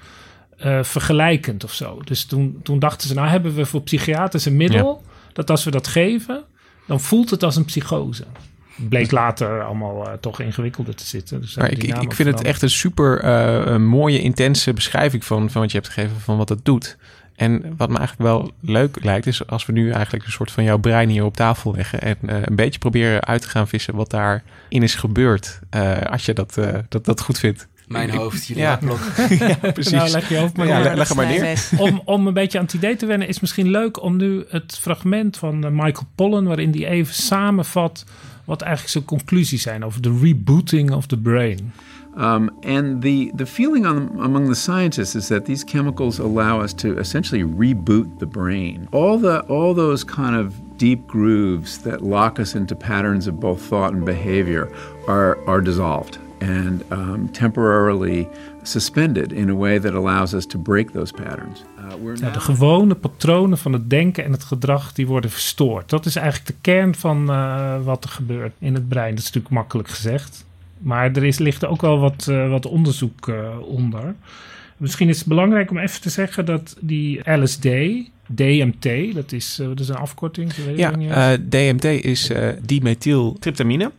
uh, vergelijkend of zo. Dus toen, toen dachten ze, nou hebben we voor psychiaters een middel... dat als we dat geven, dan voelt het als een psychose bleek later allemaal uh, toch ingewikkelder te zitten. Dus maar ik, ik, vind het echt een super uh, mooie, intense beschrijving van, van wat je hebt gegeven, van wat het doet. En wat me eigenlijk wel leuk lijkt, is als we nu eigenlijk een soort van jouw brein hier op tafel leggen en uh, een beetje proberen uit te gaan vissen wat daarin is gebeurd. Als je dat, dat, dat goed vindt. Mijn hoofd, jullie ja. ja, precies. Nou, leg je hoofd maar, ja, leg, hem maar neer. om, om een beetje aan het idee te wennen, is misschien leuk om nu het fragment van Michael Pollan, waarin hij even samenvat wat eigenlijk zijn conclusies zijn over de rebooting of the brain. Um, and the, the feeling on, among the scientists is that these chemicals allow us to essentially reboot the brain. All, the, all those kind of deep grooves that lock us into patterns of both thought and behavior are, are dissolved and um, temporarily suspended in a way that allows us to break those patterns. Uh, ja, de gewone patronen van het denken en het gedrag die worden verstoord. Dat is eigenlijk de kern van uh, wat er gebeurt in het brein. Dat is natuurlijk makkelijk gezegd. Maar er is, ligt ook wel wat, uh, wat onderzoek uh, onder. Misschien is het belangrijk om even te zeggen dat die LSD, DMT, dat is, uh, dat is een afkorting. ja, DMT is dimethyltryptamine.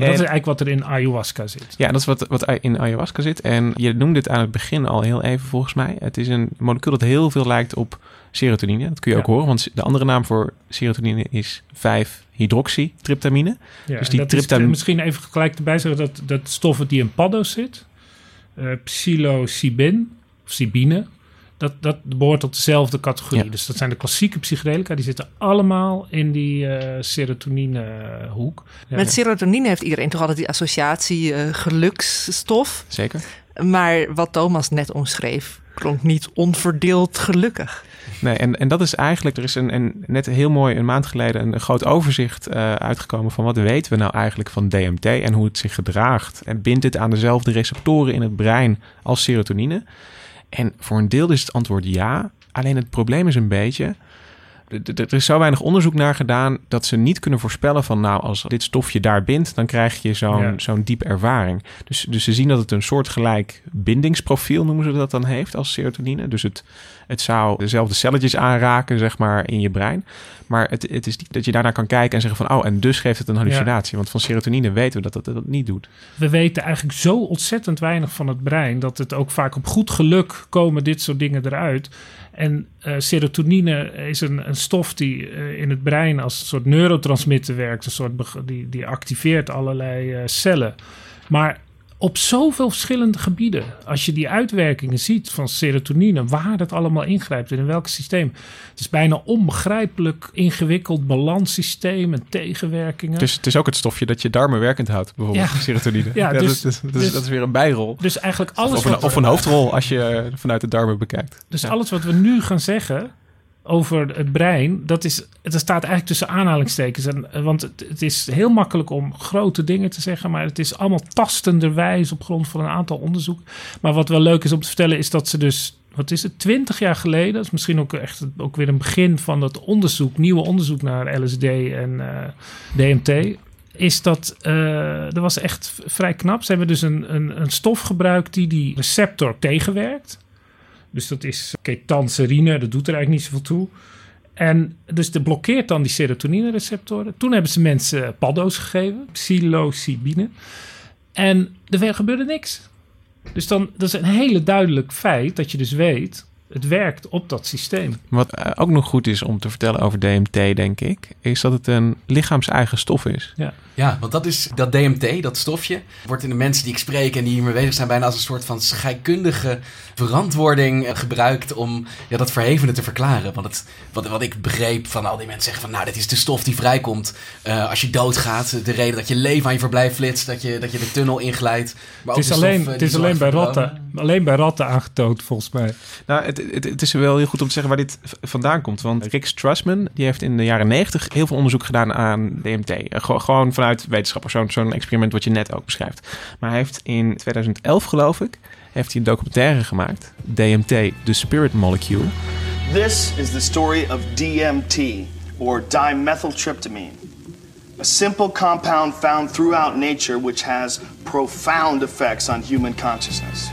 Maar dat is eigenlijk wat er in ayahuasca zit. Ja, dat is wat, wat in ayahuasca zit. En je noemde dit aan het begin al heel even volgens mij. Het is een molecuul dat heel veel lijkt op serotonine. Dat kun je ook horen, want de andere naam voor serotonine is 5-hydroxytryptamine. Ja, dus die tryptamine... Misschien even gelijk erbij zeggen dat dat stoffen die in paddo's zit, uh, psilocybin, of cybine, dat, dat behoort tot dezelfde categorie. Dus dat zijn de klassieke psychedelica. Die zitten allemaal in die uh, serotonine-hoek. Met serotonine heeft iedereen toch altijd die associatie uh, geluksstof. Zeker. Maar wat Thomas net omschreef, klonk niet onverdeeld gelukkig. Nee, en, en dat is eigenlijk, er is een, een, net heel mooi een maand geleden een, groot overzicht uh, uitgekomen van wat weten we nou eigenlijk van DMT en hoe het zich gedraagt. En bindt het aan dezelfde receptoren in het brein als serotonine? En voor een deel is het antwoord ja. Alleen het probleem is een beetje. Er is zo weinig onderzoek naar gedaan dat ze niet kunnen voorspellen van nou, als dit stofje daar bindt, dan krijg je zo'n zo'n diepe ervaring. Dus, dus ze zien dat het een soortgelijk bindingsprofiel, noemen ze dat dan, heeft als serotonine. Dus het, het zou dezelfde celletjes aanraken, zeg maar, in je brein. Maar het, het is niet dat je daarna kan kijken en zeggen van... oh, en dus geeft het een hallucinatie. Want van serotonine weten we dat het dat niet doet. We weten eigenlijk zo ontzettend weinig van het brein... dat het ook vaak op goed geluk komen dit soort dingen eruit. En uh, serotonine is een, een stof die uh, in het brein als een soort neurotransmitter werkt. Een soort die, die activeert allerlei uh, cellen. Maar op zoveel verschillende gebieden. Als je die uitwerkingen ziet van serotonine, waar dat allemaal ingrijpt en in welk systeem. Het is bijna onbegrijpelijk ingewikkeld balanssysteem en tegenwerkingen. Dus het is ook het stofje dat je darmen werkend houdt, bijvoorbeeld, serotonine. Ja, dus, dat, is, dus, dat is weer een bijrol. Dus eigenlijk alles. Of een, of een hoofdrol als je vanuit de darmen bekijkt. Dus alles wat we nu gaan zeggen, over het brein, dat, is, dat staat eigenlijk tussen aanhalingstekens. En, eh, want het, is heel makkelijk om grote dingen te zeggen, maar het is allemaal tastenderwijs op grond van een aantal onderzoeken. Maar wat wel leuk is om te vertellen, is dat ze dus, wat is het, twintig jaar geleden, dat is misschien ook echt ook weer een begin van dat onderzoek, nieuwe onderzoek naar LSD en eh, DMT. Is dat, uh, dat was echt vrij knap. Ze hebben dus een, een, een stof gebruikt die die receptor tegenwerkt. Dus dat is ketanserine, dat doet er eigenlijk niet zoveel toe. En dus dat blokkeert dan die serotonine-receptoren. Toen hebben ze mensen paddo's gegeven, psilocybine. En er gebeurde niks. Dus dan, dat is een hele duidelijk feit dat je dus weet het werkt op dat systeem. Wat eh, ook nog goed is om te vertellen over DMT, denk ik, is dat het een lichaams-eigen stof is. Ja. Ja, want dat is dat DMT, dat stofje, wordt in de mensen die ik spreek en die hiermee bezig zijn, bijna als een soort van scheikundige verantwoording eh, gebruikt om ja, dat verhevene te verklaren. Want het, wat, wat ik begreep van al die mensen zeggen van, nou, dit is de stof die vrijkomt uh, als je doodgaat. De reden dat je leven aan je verblijf flitst, dat je, dat je de tunnel inglijdt. Maar het is alleen, het is alleen bij ratten, alleen bij ratten aangetoond, volgens mij. Nou, het, het, het, is wel heel goed om te zeggen waar dit vandaan komt. Want Rick Strassman die heeft in de jaren 90 heel veel onderzoek gedaan aan DMT. Eh, gewoon vanuit wetenschappers, zo'n experiment wat je net ook beschrijft. Maar hij heeft in 2011, geloof ik, heeft hij een documentaire gemaakt. DMT, The Spirit Molecule. This is the story of DMT, or dimethyltryptamine. A simple compound found throughout nature which has profound effects on human consciousness.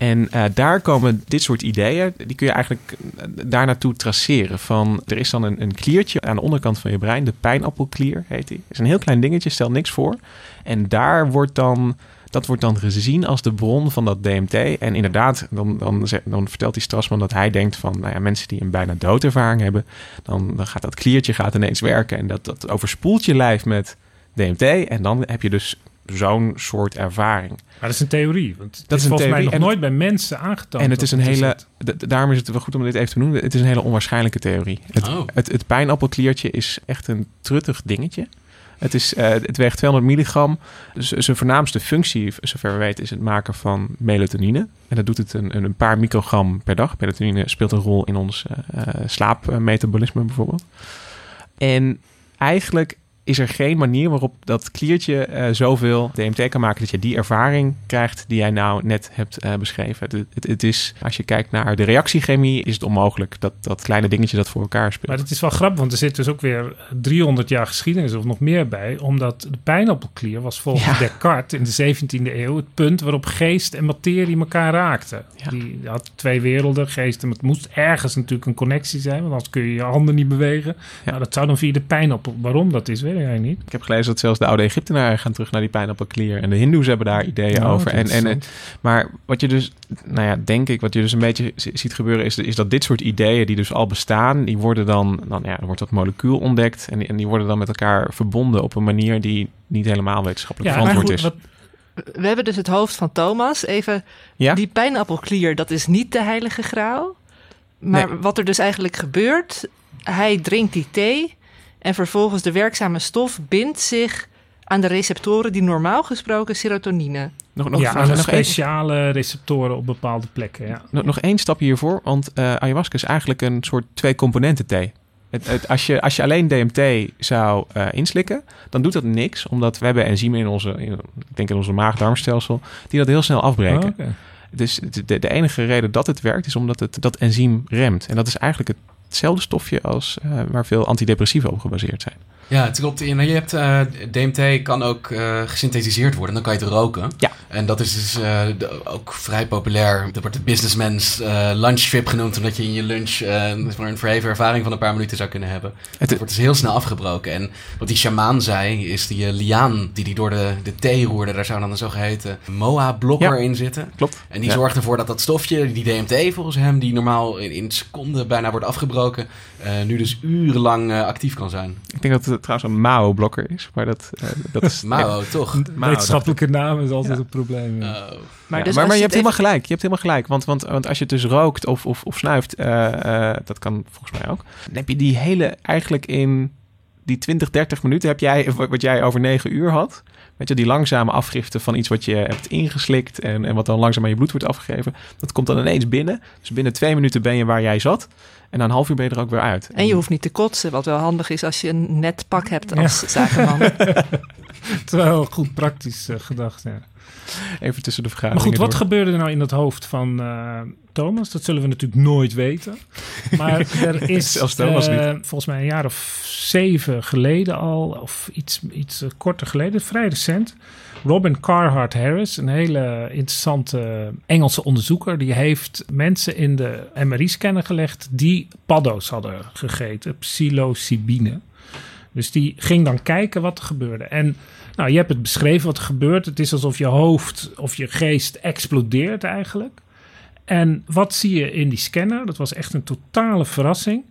En uh, daar komen dit soort ideeën, die kun je eigenlijk uh, daar naartoe traceren. Van, er is dan een, een kliertje aan de onderkant van je brein, de pijnappelklier heet die. Is een heel klein dingetje, stel niks voor. En daar wordt dan, dat wordt dan gezien als de bron van dat DMT. En inderdaad, dan, dan, dan vertelt die Strassman dat hij denkt van nou ja, mensen die een bijna doodervaring hebben, dan, dan gaat dat kliertje gaat ineens werken en dat, dat overspoelt je lijf met DMT. En dan heb je dus zo'n soort ervaring. Maar dat is een theorie. Want dat is, volgens theorie. mij nog nooit bij mensen aangetoond. En het is een hele. Daarom is het wel goed om dit even te noemen. Het is een hele onwaarschijnlijke theorie. Het, oh. het, het pijnappelkliertje is echt een truttig dingetje. Het, is, uh, het weegt 200 milligram. Dus zijn voornaamste functie, zover we weten, is het maken van melatonine. En dat doet het een, een paar microgram per dag. Melatonine speelt een rol in ons uh, slaapmetabolisme bijvoorbeeld. En eigenlijk is er geen manier waarop dat kliertje uh, zoveel DMT kan maken dat je die ervaring krijgt die jij nou net hebt uh, beschreven. Het, het, het, is, als je kijkt naar de reactiechemie, is het onmogelijk dat dat kleine dingetje dat voor elkaar speelt. Maar het is wel grappig, want er zit dus ook weer 300 jaar geschiedenis of nog meer bij, omdat de pijnappelklier was volgens ja. Descartes in de 17e eeuw het punt waarop geest en materie elkaar raakten. Ja. Die had twee werelden, geest en het moest ergens natuurlijk een connectie zijn, want anders kun je je handen niet bewegen. Ja. Nou, dat zou dan via de pijnappel. Waarom dat is, weet jij niet? Ik heb gelezen dat zelfs de oude Egyptenaren gaan terug naar die pijnappelklier. En de Hindoes hebben daar ideeën Oh, over. En, en, interessant. maar wat je dus, nou ja, denk ik, wat je dus een beetje ziet gebeuren, is, is dat dit soort ideeën die dus al bestaan, die worden dan, dan ja, er wordt dat molecuul ontdekt. En die, en die worden dan met elkaar verbonden op een manier die niet helemaal wetenschappelijk Ja, maar verantwoord goed, is. wat, We hebben dus het hoofd van Thomas. Even, Ja? die pijnappelklier, dat is niet de heilige graal. Maar Nee. wat er dus eigenlijk gebeurt, hij drinkt die thee en vervolgens de werkzame stof bindt zich aan de receptoren die normaal gesproken serotonine. Nog, nog, ja, nog, speciale receptoren op bepaalde plekken. Ja. nog, nog één stapje hiervoor, want eh, ayahuasca is eigenlijk een soort twee componenten thee. Het, het, als, je, als je alleen DMT zou eh, inslikken, dan doet dat niks. Omdat we hebben enzymen in onze, in, ik denk in onze maag-darmstelsel, die dat heel snel afbreken. Oh, oké. Dus de, de enige reden dat het werkt, is omdat het dat enzym remt. En dat is eigenlijk hetzelfde stofje als eh, waar veel antidepressiva op gebaseerd zijn. Ja, het klopt. En je hebt, eh, DMT kan ook eh, gesynthetiseerd worden. Dan kan je het roken. Ja. En dat is dus eh, de- ook vrij populair. Dat wordt de businessman's lunch trip genoemd. Omdat je in je lunch een verheven ervaring van een paar minuten zou kunnen hebben. Het wordt dus heel snel afgebroken. En wat die shamaan zei, is die liaan die die door de, de thee roerde. Daar zou dan een zogeheten MOA-blokker Ja. in zitten. klopt. En die Ja. zorgt ervoor dat dat stofje, die DMT volgens hem, die normaal in, in seconden bijna wordt afgebroken, nu dus urenlang actief kan zijn. Ik denk dat het trouwens een Mao-blokker is. Maar dat, eh, dat is... Mao, toch? Mao, Wetenschappelijke naam is altijd Ja. een probleem. ja. Oh. Maar, Maar, dus maar, je hebt helemaal gelijk. Je hebt helemaal gelijk. Want, want, want als je het dus rookt of, of, of snuift, eh, eh, dat kan volgens mij ook. Dan heb je die hele, eigenlijk in die 20, 30 minuten heb jij, wat wat jij over 9 uur had. Weet je, die langzame afgifte van iets wat je hebt ingeslikt en, en wat dan langzaam aan je bloed wordt afgegeven. Dat komt dan ineens binnen. Dus binnen twee minuten ben je waar jij zat. En na een half uur ben je er ook weer uit. En je hoeft niet te kotsen, wat wel handig is als je een net pak hebt Ja. als zakenman. Terwijl goed praktisch eh, gedacht. Ja. Even tussen de Maar vergaderingen goed, wat door. gebeurde er nou in het hoofd van eh, Thomas? Dat zullen we natuurlijk nooit weten. Maar er is Zelfs Thomas eh, volgens mij een jaar of zeven geleden al, of iets, iets korter geleden, vrij recent. Robin Carhart Harris, een hele interessante Engelse onderzoeker, die heeft mensen in de MRI-scanner gelegd die paddo's hadden gegeten, psilocybine. Dus die ging dan kijken wat er gebeurde. En nou, je hebt het beschreven wat er gebeurt. Het is alsof je hoofd of je geest explodeert eigenlijk. En wat zie je in die scanner? Dat was echt een totale verrassing.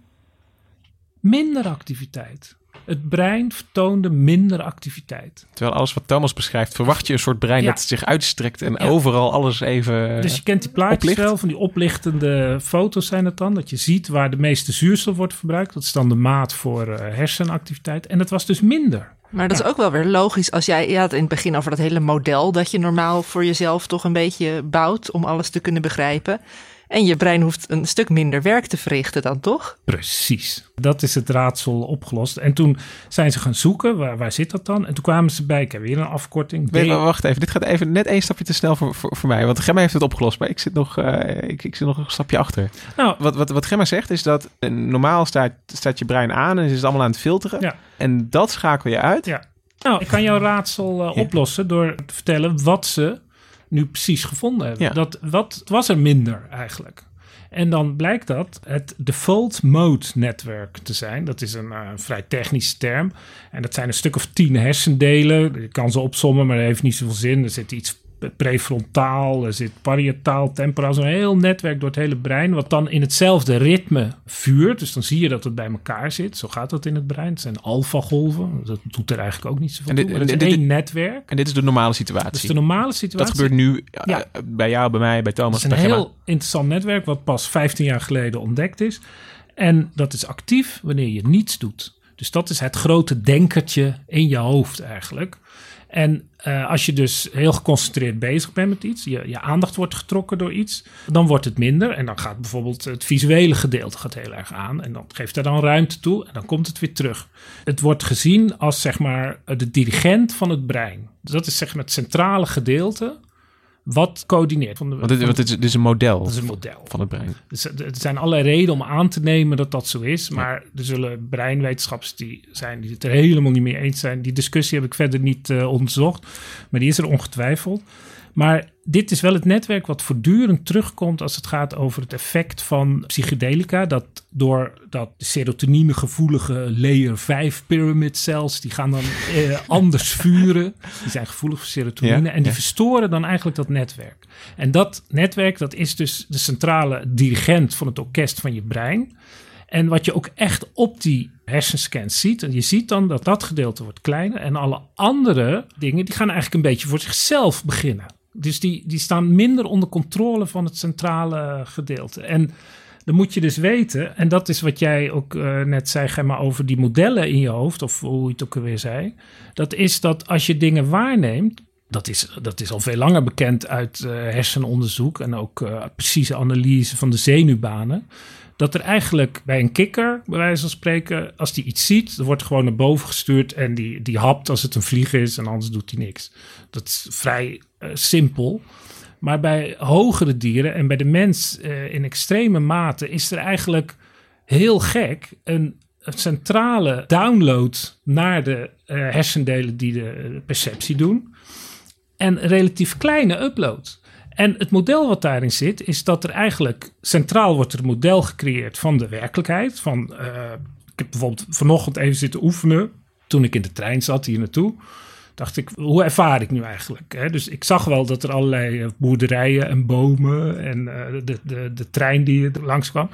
Minder activiteit. Het brein vertoonde minder activiteit. Terwijl alles wat Thomas beschrijft, verwacht je een soort brein Ja. dat zich uitstrekt en Ja. overal alles even... Dus je kent die plaatjes oplicht. wel, van die oplichtende foto's zijn het dan. Dat je ziet waar de meeste zuurstof wordt verbruikt. Dat is dan de maat voor eh, hersenactiviteit. En het was dus minder. Maar dat is ook wel weer logisch als jij, je had in het begin over dat hele model dat je normaal voor jezelf toch een beetje bouwt om alles te kunnen begrijpen. En je brein hoeft een stuk minder werk te verrichten dan toch? Precies. Dat is het raadsel opgelost. En toen zijn ze gaan zoeken, waar, waar zit dat dan? En toen kwamen ze bij, ik heb weer een afkorting. D- wacht even, dit gaat even net één stapje te snel voor, voor, voor mij. Want Gemma heeft het opgelost, maar ik zit nog, eh, ik, ik zit nog een stapje achter. Nou, Wat, wat, wat Gemma zegt is dat eh, normaal staat, staat je brein aan en is het allemaal aan het filteren. Ja. En dat schakel je uit. Ja. Nou, ik kan jouw raadsel eh, Ja. oplossen door te vertellen wat ze nu precies gevonden hebben. Ja. Dat, wat was er minder eigenlijk? En dan blijkt dat het default mode netwerk te zijn. Dat is een eh, vrij technische term. En dat zijn een stuk of tien hersendelen. Je kan ze opsommen, maar dat heeft niet zoveel zin. Er zit iets prefrontaal, er zit parietaal, temporaal. Zo'n heel netwerk door het hele brein. Wat dan in hetzelfde ritme vuurt. Dus dan zie je dat het bij elkaar zit. Zo gaat dat in het brein. Het zijn alfagolven. Dat doet er eigenlijk ook niet zoveel En dit- toe. Maar dat en is één netwerk. En dit is de normale Dat situatie. is de normale situatie. Dat gebeurt nu eh, Ja. bij jou, bij mij, bij Thomas, Dat is een Gemma. heel interessant netwerk wat pas 15 jaar geleden ontdekt is. En dat is actief wanneer je niets doet. Dus dat is het grote denkertje in je hoofd eigenlijk. En eh, als je dus heel geconcentreerd bezig bent met iets, je, je aandacht wordt getrokken door iets, dan wordt het minder. En dan gaat bijvoorbeeld het visuele gedeelte gaat heel erg aan. En dan geeft er dan ruimte toe en dan komt het weer terug. Het wordt gezien als zeg maar de dirigent van het brein. Dus dat is zeg maar het centrale gedeelte wat coördineert. Van de, Want dit, van- want dit, is, dit is een model dat is een model. van het brein. Dus er zijn allerlei redenen om aan te nemen dat dat zo is. Maar er zullen breinwetenschappers die zijn die het er helemaal niet mee eens zijn. Die discussie heb ik verder niet eh, onderzocht. Maar die is er ongetwijfeld. Maar dit is wel het netwerk wat voortdurend terugkomt als het gaat over het effect van psychedelica. Dat door dat serotonine gevoelige layer 5 pyramid cells, die gaan dan eh, anders vuren. Die zijn gevoelig voor serotonine Ja, en die ja. verstoren dan eigenlijk dat netwerk. En dat netwerk, dat is dus de centrale dirigent van het orkest van je brein. En wat je ook echt op die hersenscans ziet, en je ziet dan dat dat gedeelte wordt kleiner en alle andere dingen, die gaan eigenlijk een beetje voor zichzelf beginnen. Dus die, die staan minder onder controle van het centrale gedeelte. En dan moet je dus weten, en dat is wat jij ook eh, net zei, Gemma, over die modellen in je hoofd, of hoe je het ook alweer zei. Dat is dat als je dingen waarneemt, dat is, dat is al veel langer bekend uit eh, hersenonderzoek en ook eh, precieze analyse van de zenuwbanen. Dat er eigenlijk bij een kikker, bij wijze van spreken, als die iets ziet, dan wordt gewoon naar boven gestuurd en die, die hapt als het een vlieg is en anders doet hij niks. Dat is vrij eh, simpel. Maar bij hogere dieren en bij de mens eh, in extreme mate is er eigenlijk heel gek een, centrale download naar de eh, hersendelen die de perceptie doen. En relatief kleine upload. En het model wat daarin zit, is dat er eigenlijk centraal wordt een model gecreëerd van de werkelijkheid. Van, ik heb bijvoorbeeld vanochtend even zitten oefenen. Toen ik in de trein zat hier naartoe. Dacht ik, hoe ervaar ik nu eigenlijk? Hè? Dus ik zag wel dat er allerlei eh, boerderijen en bomen en eh, de, de, de trein die er langs kwam.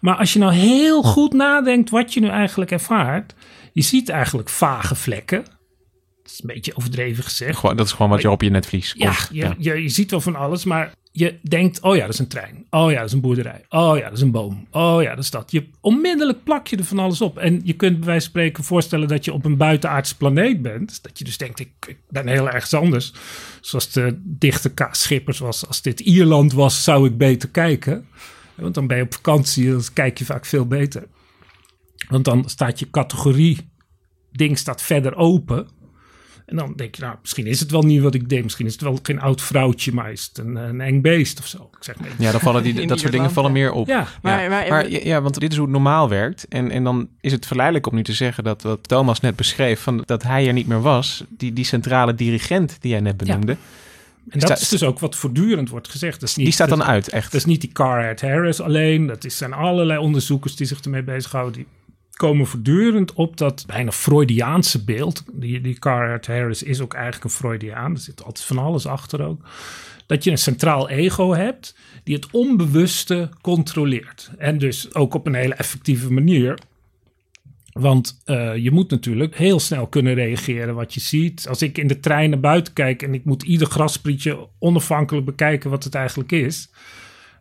Maar als je nou heel goed nadenkt wat je nu eigenlijk ervaart. Je ziet eigenlijk vage vlekken. Dat is een beetje overdreven gezegd. Gewoon, dat is gewoon wat je op je netvlies Ja, komt. je, Je, je ziet wel van alles, maar je denkt, oh ja, dat is een trein. Oh ja, dat is een boerderij. Oh ja, dat is een boom. Oh ja, dat is dat. Je, onmiddellijk plak je er van alles op. En je kunt bij wijze van spreken voorstellen dat je op een buitenaardse planeet bent. Dat je dus denkt, ik, ben heel ergens anders. Zoals de dichte K. Schippers was. Als dit Ierland was, zou ik beter kijken. Want dan ben je op vakantie, dan kijk je vaak veel beter. Want dan staat je categorie ding staat verder open. En dan denk je, nou, misschien is het wel niet wat ik denk. Misschien is het wel geen oud vrouwtje, maar is het een, een eng beest of zo. Ik zeg maar. Ja, dan vallen die, dat soort dingen vallen ja. meer op. Ja, Maar- ja. maar- ja, ja, want dit is hoe het normaal werkt. En, en dan is het verleidelijk om nu te zeggen dat wat Thomas net beschreef, van dat hij er niet meer was, die, die centrale dirigent die jij net benoemde, en dat is dus ook wat voortdurend wordt gezegd. Dat is niet, die staat dan dat, uit, echt. dat is niet die Carhart Harris alleen. Dat is, zijn allerlei onderzoekers die zich ermee bezighouden. Die komen voortdurend op dat bijna Freudiaanse beeld. Die, die Carhart Harris is ook eigenlijk een Freudiaan. Er zit altijd van alles achter ook. Dat je een centraal ego hebt die het onbewuste controleert. En dus ook op een hele effectieve manier. Want eh, je moet natuurlijk heel snel kunnen reageren wat je ziet. Als ik in de trein naar buiten kijk en ik moet ieder grasprietje onafhankelijk bekijken wat het eigenlijk is.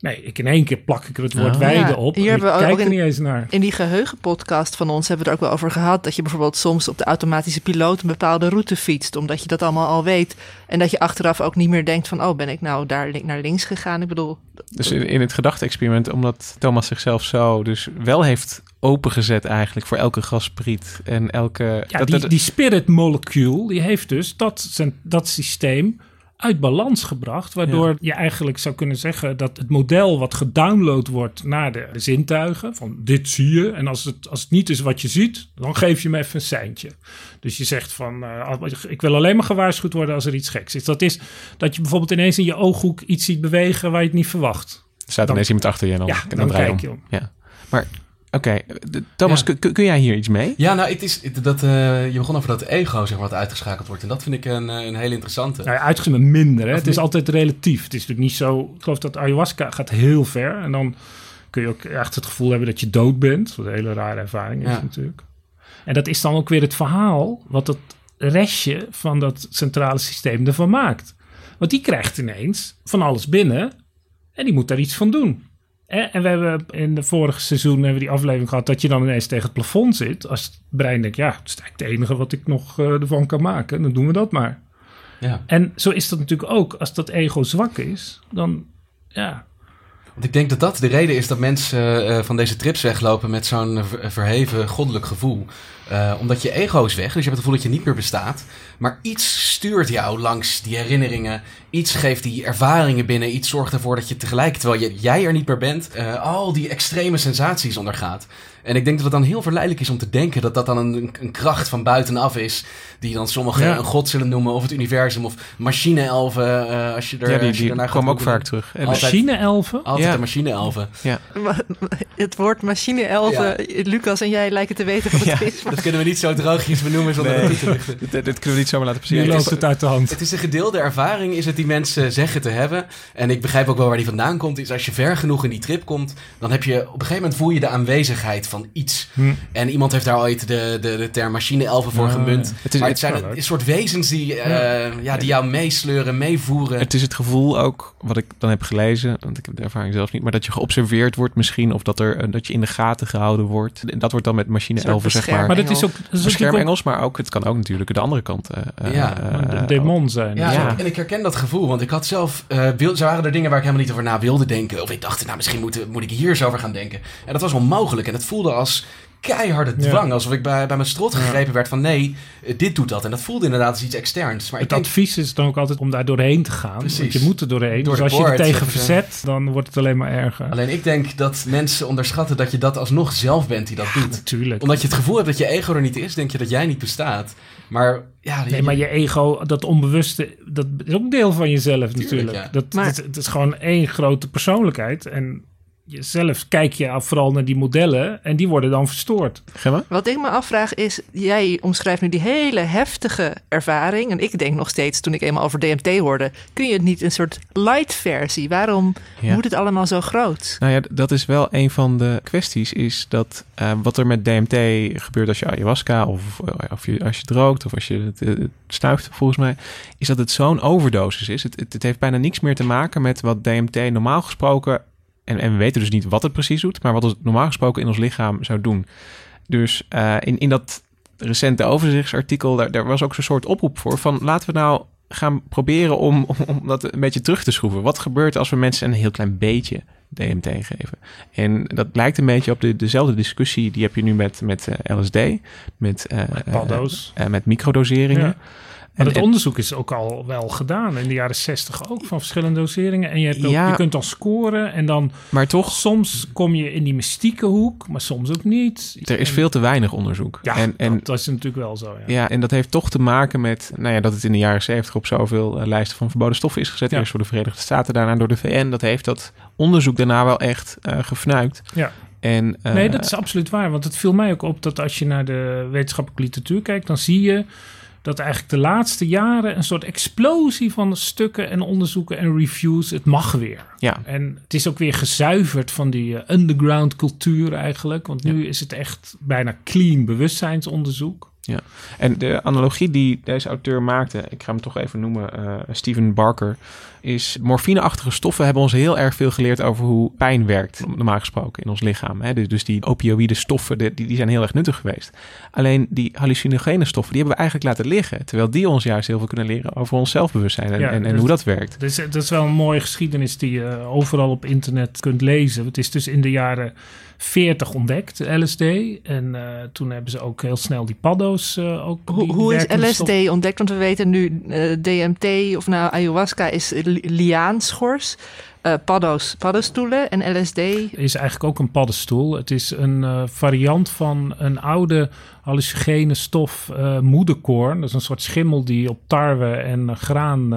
Nee, ik in één keer plak ik er het woord Ah. weide Ja, op. hier hebben we ook er in- niet eens naar. In die geheugenpodcast van ons hebben we het er ook wel over gehad. Dat je bijvoorbeeld soms op de automatische piloot een bepaalde route fietst. Omdat je dat allemaal al weet. En dat je achteraf ook niet meer denkt van... oh, ben ik nou daar li- naar links gegaan? Ik bedoel, Dus in, in het gedachte-experiment, omdat Thomas zichzelf zo dus wel heeft opengezet eigenlijk voor elke gaspriet en elke... Ja, dat- die, dat- die spirit molecule, die heeft dus dat, zijn- dat systeem uit balans gebracht. Waardoor je eigenlijk zou kunnen zeggen dat het model wat gedownload wordt naar de, zintuigen, van dit zie je. En als het, als het niet is wat je ziet, dan geef je me even een seintje. Dus je zegt van, eh, ik wil alleen maar gewaarschuwd worden als er iets geks is. Dat is dat je bijvoorbeeld ineens in je ooghoek iets ziet bewegen waar je het niet verwacht. er staat dan- ineens iemand achter je en dan, Ja, en dan draai kijk je om. Ja. Maar oké, Thomas, Ja. kun- jij hier iets mee? Ja, nou, het is dat, eh, je begon over dat ego, zeg maar, wat uitgeschakeld wordt. En dat vind ik een, eh, een hele interessante. Nou ja, uitgezien minder. Hè? Of Het is niet? altijd relatief. Het is natuurlijk niet zo... Ik geloof dat ayahuasca gaat heel ver. En dan kun je ook echt het gevoel hebben dat je dood bent. Wat een hele rare ervaring is Ja. natuurlijk. En dat is dan ook weer het verhaal... wat het restje van dat centrale systeem ervan maakt. Want die krijgt ineens van alles binnen... en die moet daar iets van doen. En we hebben in de vorige seizoen hebben we die aflevering gehad... dat je dan ineens tegen het plafond zit. Als het brein denkt, ja, het is eigenlijk het enige wat ik nog eh, ervan kan maken. Dan doen we dat maar. Ja. En zo is dat natuurlijk ook. Als dat ego zwak is, dan ja. Want ik denk dat dat de reden is dat mensen eh, van deze trips weglopen met zo'n eh, ver- verheven goddelijk gevoel. Uh, omdat je ego is weg, dus je hebt het gevoel dat je niet meer bestaat. Maar iets stuurt jou langs die herinneringen. Iets geeft die ervaringen binnen. Iets zorgt ervoor dat je tegelijk, terwijl je, jij er niet meer bent, uh, al die extreme sensaties ondergaat. En ik denk dat het dan heel verleidelijk is om te denken dat dat dan een, een kracht van buitenaf is. Die dan sommigen een god zullen noemen, of het universum, of machine-elfen. Uh, als je er, ja, die, die komen ook vaak terug. Machine-elfen? Altijd ja. de machine-elfen. Ja. Het woord machine-elfen, Lucas en jij lijken te weten wat het is. Dat kunnen we niet zo droogjes benoemen zonder nee. dat te lichten. dit, dit, kunnen we niet zomaar laten passeren. Nu loopt het uit de hand. Het is een gedeelde ervaring, is het die mensen zeggen te hebben. En ik begrijp ook wel waar die vandaan komt. Is als je ver genoeg in die trip komt, dan heb je op een gegeven moment voel je de aanwezigheid van iets. Hm. En iemand heeft daar ooit de, de, de term machine-elfen voor gemunt. Het, is, maar het, zijn een, een, soort wezens die, uh, ja. die jou meesleuren, meevoeren. Het is het gevoel ook, wat ik dan heb gelezen, want ik heb de ervaring zelf niet, maar dat je geobserveerd wordt misschien, of dat, er, dat je in de gaten gehouden wordt. En dat wordt dan met machine-elfen, zeg maar. Maar dat is ook... Beschermengels, maar ook, het kan ook natuurlijk de andere kant. Uh, ja, uh, de demon zijn. Ja, ja, en ik herken dat gevoel, want ik had zelf, uh, wil, zo waren er dingen waar ik helemaal niet over na wilde denken. Of ik dacht, nou misschien moet, moet ik hier eens over gaan denken. En dat was onmogelijk. En het voelde als keiharde dwang. Alsof ik bij, bij mijn strot gegrepen werd van nee, dit doet dat. En dat voelde inderdaad als iets externs. Maar het advies is dan ook altijd om daar doorheen te gaan. Precies. Want je moet er doorheen. Door dus als je er tegen verzet, dan wordt het alleen maar erger. Alleen ik denk dat mensen onderschatten dat je dat alsnog zelf bent die dat doet. Natuurlijk. Omdat je het gevoel hebt dat je ego er niet is, denk je dat jij niet bestaat. Maar ja, nee, maar je ego, dat onbewuste, dat is ook deel van jezelf natuurlijk. Dat, maar, het is gewoon één grote persoonlijkheid. En zelf kijk je vooral naar die modellen en die worden dan verstoord. Gemma? Wat ik me afvraag is, jij omschrijft nu die hele heftige ervaring. En ik denk nog steeds, toen ik eenmaal over DMT hoorde, kun je het niet een soort light versie? Waarom moet het allemaal zo groot? Nou ja, dat is wel een van de kwesties, is dat uh, wat er met DMT gebeurt als je ayahuasca of, of je, als je droogt of als je het, het snuift, volgens mij, is dat het zo'n overdosis is. Het, het, het heeft bijna niks meer te maken met wat DMT normaal gesproken en, en we weten dus niet wat het precies doet, maar wat het normaal gesproken in ons lichaam zou doen. Dus uh, in, in dat recente overzichtsartikel, daar, daar was ook zo'n soort oproep voor van laten we nou gaan proberen om, om, dat een beetje terug te schroeven. Wat gebeurt als we mensen een heel klein beetje DMT geven? En dat lijkt een beetje op de, dezelfde discussie die heb je nu met, met uh, LSD, met, uh, met, met microdoseringen. Ja. Maar het onderzoek is ook al wel gedaan in de jaren 60 ook van verschillende doseringen. En je, hebt ook, je kunt dan scoren en dan. Maar toch. Soms kom je in die mystieke hoek, maar soms ook niet. Er is veel te weinig onderzoek. Ja, en, en, dat is natuurlijk wel zo. Ja. ja, en dat heeft toch te maken met nou ja, dat het in de jaren 70 op zoveel uh, lijsten van verboden stoffen is gezet. Eerst voor de Verenigde Staten, daarna door de VN. Dat heeft dat onderzoek daarna wel echt uh, gefnuikt. Ja. En, uh, nee, dat is absoluut waar. Want het viel mij ook op dat als je naar de wetenschappelijke literatuur kijkt, dan zie je dat eigenlijk de laatste jaren een soort explosie van stukken en onderzoeken en reviews. Het mag weer. Ja. En het is ook weer gezuiverd van die uh, underground cultuur eigenlijk. Want nu is het echt bijna clean bewustzijnsonderzoek. Ja, en de analogie die deze auteur maakte, ik ga hem toch even noemen, uh, Steven Barker, is morfineachtige stoffen hebben ons heel erg veel geleerd over hoe pijn werkt, normaal gesproken, in ons lichaam. Hè? Dus, dus die opioïde stoffen, die, die zijn heel erg nuttig geweest. Alleen die hallucinogene stoffen, die hebben we eigenlijk laten liggen. Terwijl die ons juist heel veel kunnen leren over ons zelfbewustzijn en, en, en dus hoe dat werkt. Dus, dat is wel een mooie geschiedenis die je overal op internet kunt lezen. Het is dus in de jaren 40 ontdekt, LSD. En uh, toen hebben ze ook heel snel die paddo's uh, ook. Die, hoe is LSD ontdekt? Want we weten nu uh, eh, DMT of nou ayahuasca is liaanschors uh, paddo's, paddenstoelen en LSD. Is eigenlijk ook een paddenstoel. Het is een uh, variant van een oude hallucinogene stof uh, moederkoorn. Dat is een soort schimmel die op tarwe en graan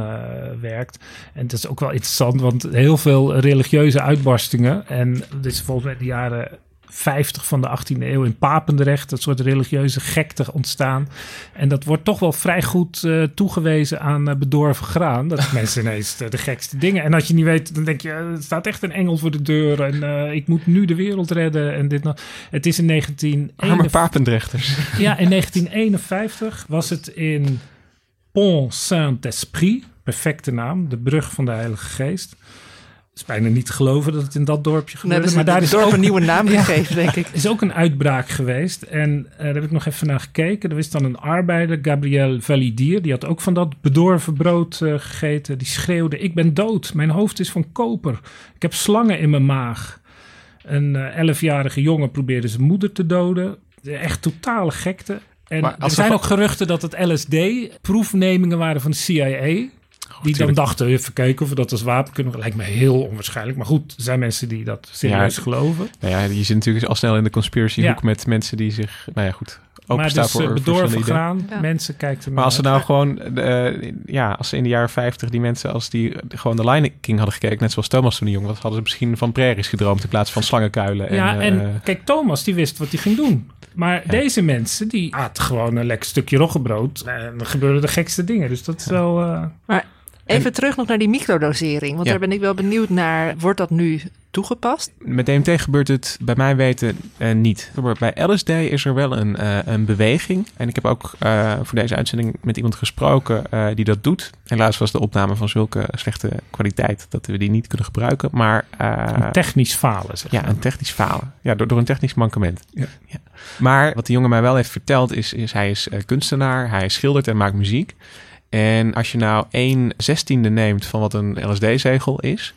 werkt. En het is ook wel interessant, want heel veel religieuze uitbarstingen. En dit is volgens mij de jaren 50 van de 18e eeuw in Papendrecht. Dat soort religieuze gekte ontstaan. En dat wordt toch wel vrij goed uh, toegewezen aan uh, bedorven graan. Dat mensen ineens de, de, gekste dingen. En als je niet weet, dan denk je, er staat echt een engel voor de deur. En ik moet nu de wereld redden. En dit nog. Het is in 1951. Arme Papendrechters. Ja, in 1951 was het in Pont Saint-Esprit. Perfecte naam, de brug van de Heilige Geest is bijna niet te geloven dat het in dat dorpje gebeurde. Nee, maar daar is dorp ook, een nieuwe naam gegeven, denk ik. is ook een uitbraak geweest. En uh, daar heb ik nog even naar gekeken. Er was dan een arbeider, Gabriel Validier. Die had ook van dat bedorven brood uh, gegeten. Die schreeuwde, ik ben dood. Mijn hoofd is van koper. Ik heb slangen in mijn maag. Een uh, elfjarige jongen probeerde zijn moeder te doden. Echt totale gekte. En er zijn ook geruchten dat het LSD proefnemingen waren van de CIA. Die dan dachten, even kijken of we dat als wapen kunnen. Lijkt me heel onwaarschijnlijk. Maar goed, er zijn mensen die dat serieus geloven. Nou ja, je zit natuurlijk al snel in de conspiracy hoek met mensen die zich, nou ja, goed, maar dus voor, bedorven gaan, mensen kijken Maar als ze nou gewoon, uh, ja, als ze in de jaren 50 die mensen, als die gewoon de Lion King hadden gekeken, net zoals Thomas toen jong was, hadden ze misschien van prairies gedroomd in plaats van slangenkuilen. Ja, en, en kijk, Thomas die wist wat hij ging doen. Maar deze mensen, die aten gewoon een lekker stukje roggebrood. En dan gebeurden de gekste dingen. Dus dat is wel... Uh... Maar even terug nog naar die microdosering. Want daar ben ik wel benieuwd naar. Wordt dat nu toegepast? Met DMT gebeurt het bij mij weten uh, niet. Bij LSD is er wel een, uh, een beweging. En ik heb ook uh, voor deze uitzending met iemand gesproken die dat doet. Helaas was de opname van zulke slechte kwaliteit dat we die niet kunnen gebruiken. Maar, een technisch falen, zeg Ja, een technisch falen. Ja, door, door een technisch mankement. Ja. ja. Maar wat die jongen mij wel heeft verteld is, is hij is kunstenaar, hij schildert en maakt muziek. En als je nou 1 zestiende neemt van wat een LSD-zegel is,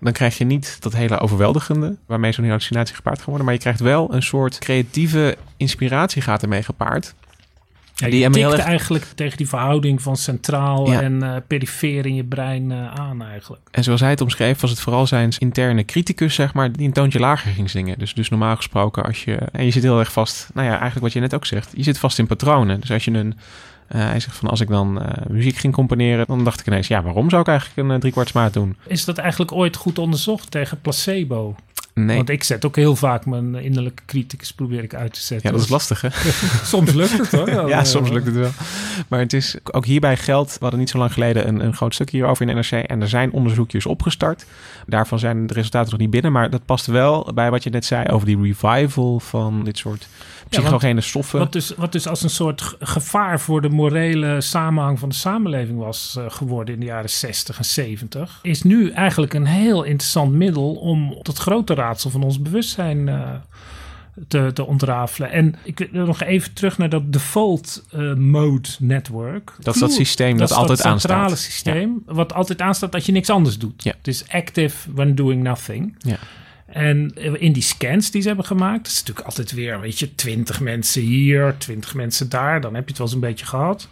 dan krijg je niet dat hele overweldigende waarmee zo'n hallucinatie gepaard kan worden. Maar je krijgt wel een soort creatieve inspiratie gaat ermee gepaard. Ja, die je tikt eigenlijk tegen die verhouding van centraal en uh, perifeer in je brein uh, aan eigenlijk. En zoals hij het omschreef, was het vooral zijn interne criticus, zeg maar, die een toontje lager ging zingen. Dus, dus normaal gesproken, als je... En je zit heel erg vast, nou ja, eigenlijk wat je net ook zegt. Je zit vast in patronen. Dus als je een uh, hij zegt van als ik dan uh, muziek ging componeren, dan dacht ik ineens, ja, waarom zou ik eigenlijk een uh, driekwartsmaat doen? Is dat eigenlijk ooit goed onderzocht tegen placebo? Nee. Want ik zet ook heel vaak mijn innerlijke criticus probeer ik uit te zetten. Ja, dat is lastig hè? soms lukt het hoor. ja, soms lukt het wel. Maar het is ook hierbij geldt, we hadden niet zo lang geleden een, een groot stukje hierover in NRC en er zijn onderzoekjes opgestart. Daarvan zijn de resultaten nog niet binnen, maar dat past wel bij wat je net zei over die revival van dit soort psychogene stoffen. Wat dus, wat dus als een soort gevaar voor de morele samenhang van de samenleving was uh, geworden in de jaren 60 en 70, is nu eigenlijk een heel interessant middel om tot grote raadsel van ons bewustzijn uh, te, te ontrafelen. En ik wil nog even terug naar dat default uh, mode network. Dat is dat systeem dat, dat altijd aanstaat. Dat centrale systeem, ja. wat altijd aanstaat dat je niks anders doet. Ja. Het is active when doing nothing. Ja. En in die scans die ze hebben gemaakt, is natuurlijk altijd weer, weet je, 20 mensen hier, 20 mensen daar, dan heb je het wel eens een beetje gehad.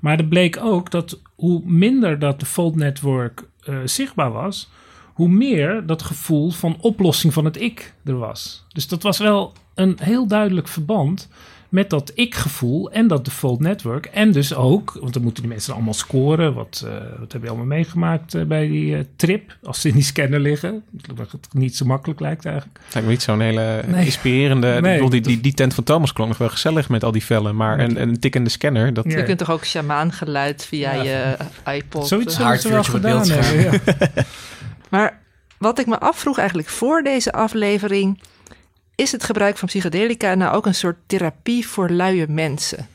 Maar er bleek ook dat hoe minder dat de Fold Network uh, zichtbaar was, hoe meer dat gevoel van oplossing van het ik er was. Dus dat was wel een heel duidelijk verband met dat ik-gevoel en dat default network. En dus ook, want dan moeten die mensen allemaal scoren. Wat, uh, wat heb je allemaal meegemaakt uh, bij die uh, trip? Als ze in die scanner liggen. Dat het niet zo makkelijk lijkt eigenlijk. Lijkt me niet zo'n hele nee. inspirerende... Nee, ik bedoel, die, die, die tent van Thomas klonk nog wel gezellig met al die vellen. Maar een, een tikkende scanner... Dat... Ja. Je kunt toch ook shamaan geluid via ja. je iPod... Zoiets hebben ze wel gedaan hebben, ja. maar wat ik me afvroeg eigenlijk voor deze aflevering is het gebruik van psychedelica nou ook een soort therapie voor luie mensen?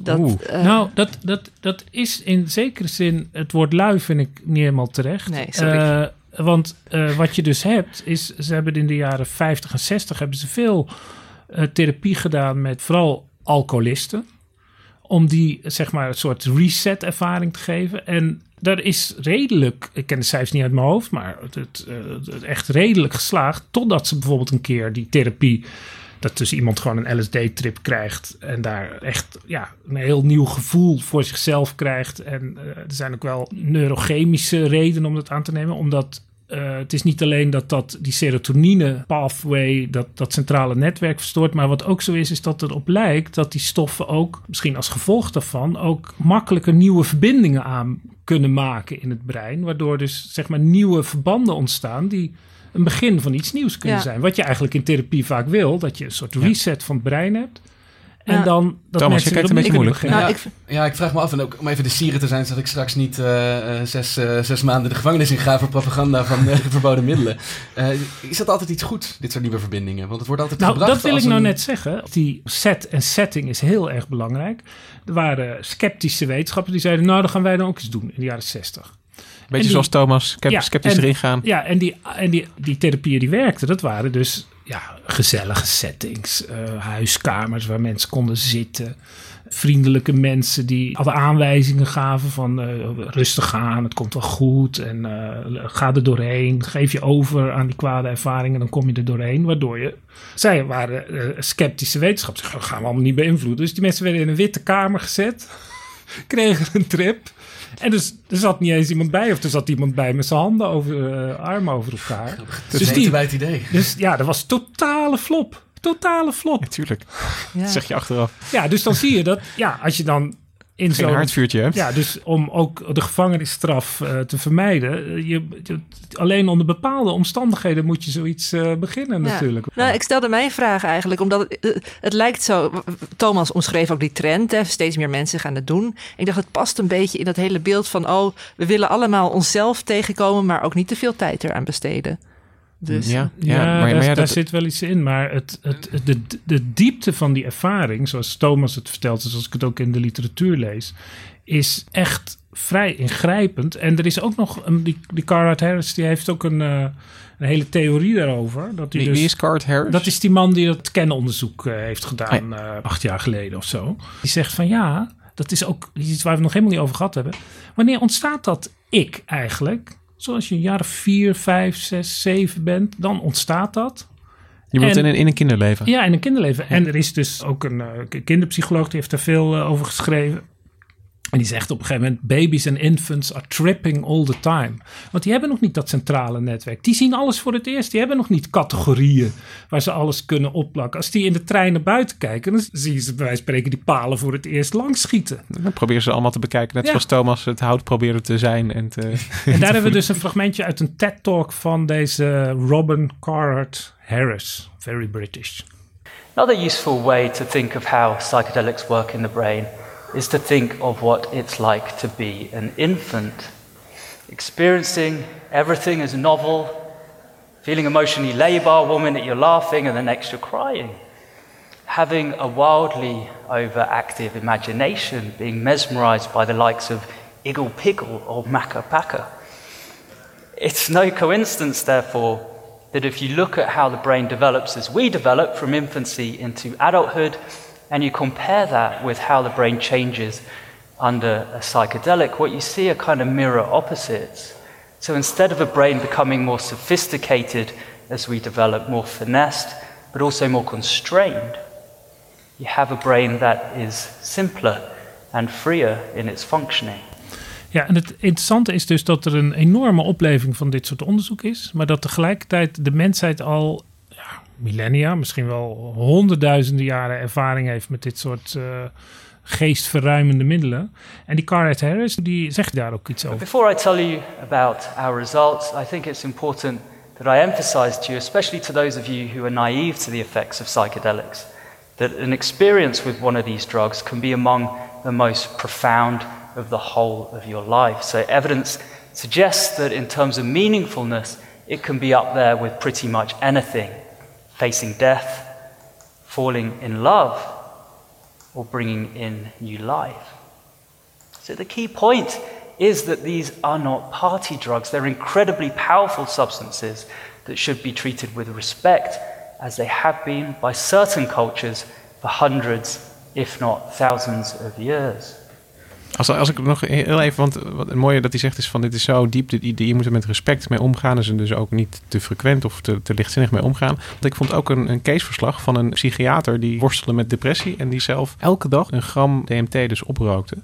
Dat, uh, nou, dat, dat, dat is in zekere zin, het woord lui vind ik niet helemaal terecht. Nee, sorry. Uh, want uh, wat je dus hebt, is ze hebben in de jaren 50 en 60 hebben ze veel therapie gedaan met vooral alcoholisten. Om die, zeg maar, een soort reset-ervaring te geven. En daar is redelijk, ik ken de cijfers niet uit mijn hoofd, maar het, het, het, echt redelijk geslaagd. Totdat ze bijvoorbeeld een keer die therapie, dat dus iemand gewoon een LSD-trip krijgt en daar echt ja, een heel nieuw gevoel voor zichzelf krijgt. En uh, er zijn ook wel neurochemische redenen om dat aan te nemen, omdat uh, het is niet alleen dat, dat die serotonine pathway, dat, dat centrale netwerk verstoort. Maar wat ook zo is, is dat erop lijkt dat die stoffen ook, misschien als gevolg daarvan, ook makkelijker nieuwe verbindingen aan kunnen maken in het brein. Waardoor dus zeg maar nieuwe verbanden ontstaan die een begin van iets nieuws kunnen ja. zijn. Wat je eigenlijk in therapie vaak wil, dat je een soort reset van het brein hebt. En ja. dan dat Thomas, je kijkt een beetje moeilijk. Ja, ik, ja, ik vraag me af, en ook om even de sieren te zijn, zodat ik straks niet uh, zes, uh, zes maanden de gevangenis in ga voor propaganda van uh, verboden middelen. is dat altijd iets goed, dit soort nieuwe verbindingen? Want het wordt altijd nou, gebracht dat wil als ik nou een... net zeggen. Die set en setting is heel erg belangrijk. Er waren sceptische wetenschappers die zeiden, nou, dan gaan wij dan ook eens doen in de jaren zestig. Beetje die, zoals Thomas, sceptisch erin gaan. Ja, en, die, en die, die therapieën die werkten, dat waren dus ja, gezellige settings. Uh, huiskamers waar mensen konden zitten. vriendelijke mensen die alle aanwijzingen gaven van uh, rustig aan, het komt wel goed en uh, ga er doorheen, geef je over aan die kwade ervaringen, dan kom je er doorheen, waardoor je, zij waren sceptische wetenschappers, dat gaan we allemaal niet beïnvloeden. Dus die mensen werden in een witte kamer gezet, kregen een trip en dus er zat niet eens iemand bij, of er zat iemand bij met zijn handen over, armen over elkaar. Dat dus die, bij het idee. Dus ja, dat was totale flop. Totale flop. Natuurlijk. Ja. Zeg je achteraf. Ja, dus dan zie je dat, ja, als je dan in zo'n hardvuurtje hebt. Ja, dus om ook de gevangenisstraf uh, te vermijden. Je, je, alleen onder bepaalde omstandigheden moet je zoiets uh, beginnen ja. natuurlijk. Nou, ik stelde mijn vraag eigenlijk omdat het, uh, het, lijkt zo. Thomas omschreef ook die trend. Hè, steeds meer mensen gaan het doen. Ik dacht, het past een beetje in dat hele beeld van... oh, we willen allemaal onszelf tegenkomen... maar ook niet te veel tijd eraan besteden. Dus, ja, ja, ja, maar, daar, daar zit wel iets in. Maar het, het, de, de diepte van die ervaring, zoals Thomas het vertelt, zoals ik het ook in de literatuur lees, is echt vrij ingrijpend. En er is ook nog, een, die, die Carhart Harris, die heeft ook een, uh, een hele theorie daarover. Dat wie, dus, wie is Carhart Harris? Dat is die man die dat kennonderzoek uh, heeft gedaan, uh, acht jaar geleden of zo. Die zegt van ja, dat is ook iets waar we nog helemaal niet over gehad hebben. Wanneer ontstaat dat ik eigenlijk? Zoals je een jaar of vier, vijf, zes, zeven bent, dan ontstaat dat. Je moet in, een, in een kinderleven. Ja, in een kinderleven. En er is dus ook een uh, kinderpsycholoog die heeft daar veel uh, over geschreven. En die zegt op een gegeven moment: babies en infants are tripping all the time. Want die hebben nog niet dat centrale netwerk. Die zien alles voor het eerst. Die hebben nog niet categorieën waar ze alles kunnen opplakken. Als die in de trein naar buiten kijken, dan zien ze bij wijze van spreken die palen voor het eerst langs schieten. Dan proberen ze allemaal te bekijken, net zoals Thomas het hout probeerde te zijn. En, te, en daar hebben we dus een fragmentje uit een TED-talk van deze Robin Carhart Harris. Very British. Another useful way to think of how psychedelics work in the brain. Is to think of what it's like to be an infant, experiencing everything as novel, feeling emotionally labile, one minute you're laughing and the next you're crying, having a wildly overactive imagination, being mesmerized by the likes of Iggle Piggle or Macca Packa. It's no coincidence, therefore, that if you look at how the brain develops as we develop from infancy into adulthood, and you compare that with how the brain changes under a psychedelic, what you see are kind of mirror opposites. So instead of a brain becoming more sophisticated as we develop, more finessed, but also more constrained, you have a brain that is simpler and freer in its functioning. Ja, en het interessante is dus dat er een enorme opleving van dit soort onderzoek is, maar dat tegelijkertijd de mensheid al millennia, misschien wel honderdduizenden jaren ervaring heeft met dit soort uh, geestverruimende middelen. En die Carrot Harris, die zegt daar ook iets over. Before I tell you about our results, I think it's important that I emphasize to you, especially to those of you who are naive to the effects of psychedelics, that an experience with one of these drugs can be among the most profound of the whole of your life. So evidence suggests that in terms of meaningfulness, it can be up there with pretty much anything facing death, falling in love, or bringing in new life. So the key point is that these are not party drugs. They're incredibly powerful substances that should be treated with respect, as they have been by certain cultures for hundreds, if not thousands of years. Als, als ik nog heel even, want wat het mooie dat hij zegt is van dit is zo diep, dit, je moet er met respect mee omgaan. En ze dus ook niet te frequent of te, te lichtzinnig mee omgaan. Want ik vond ook een, een caseverslag van een psychiater die worstelde met depressie en die zelf elke dag een gram DMT dus oprookte.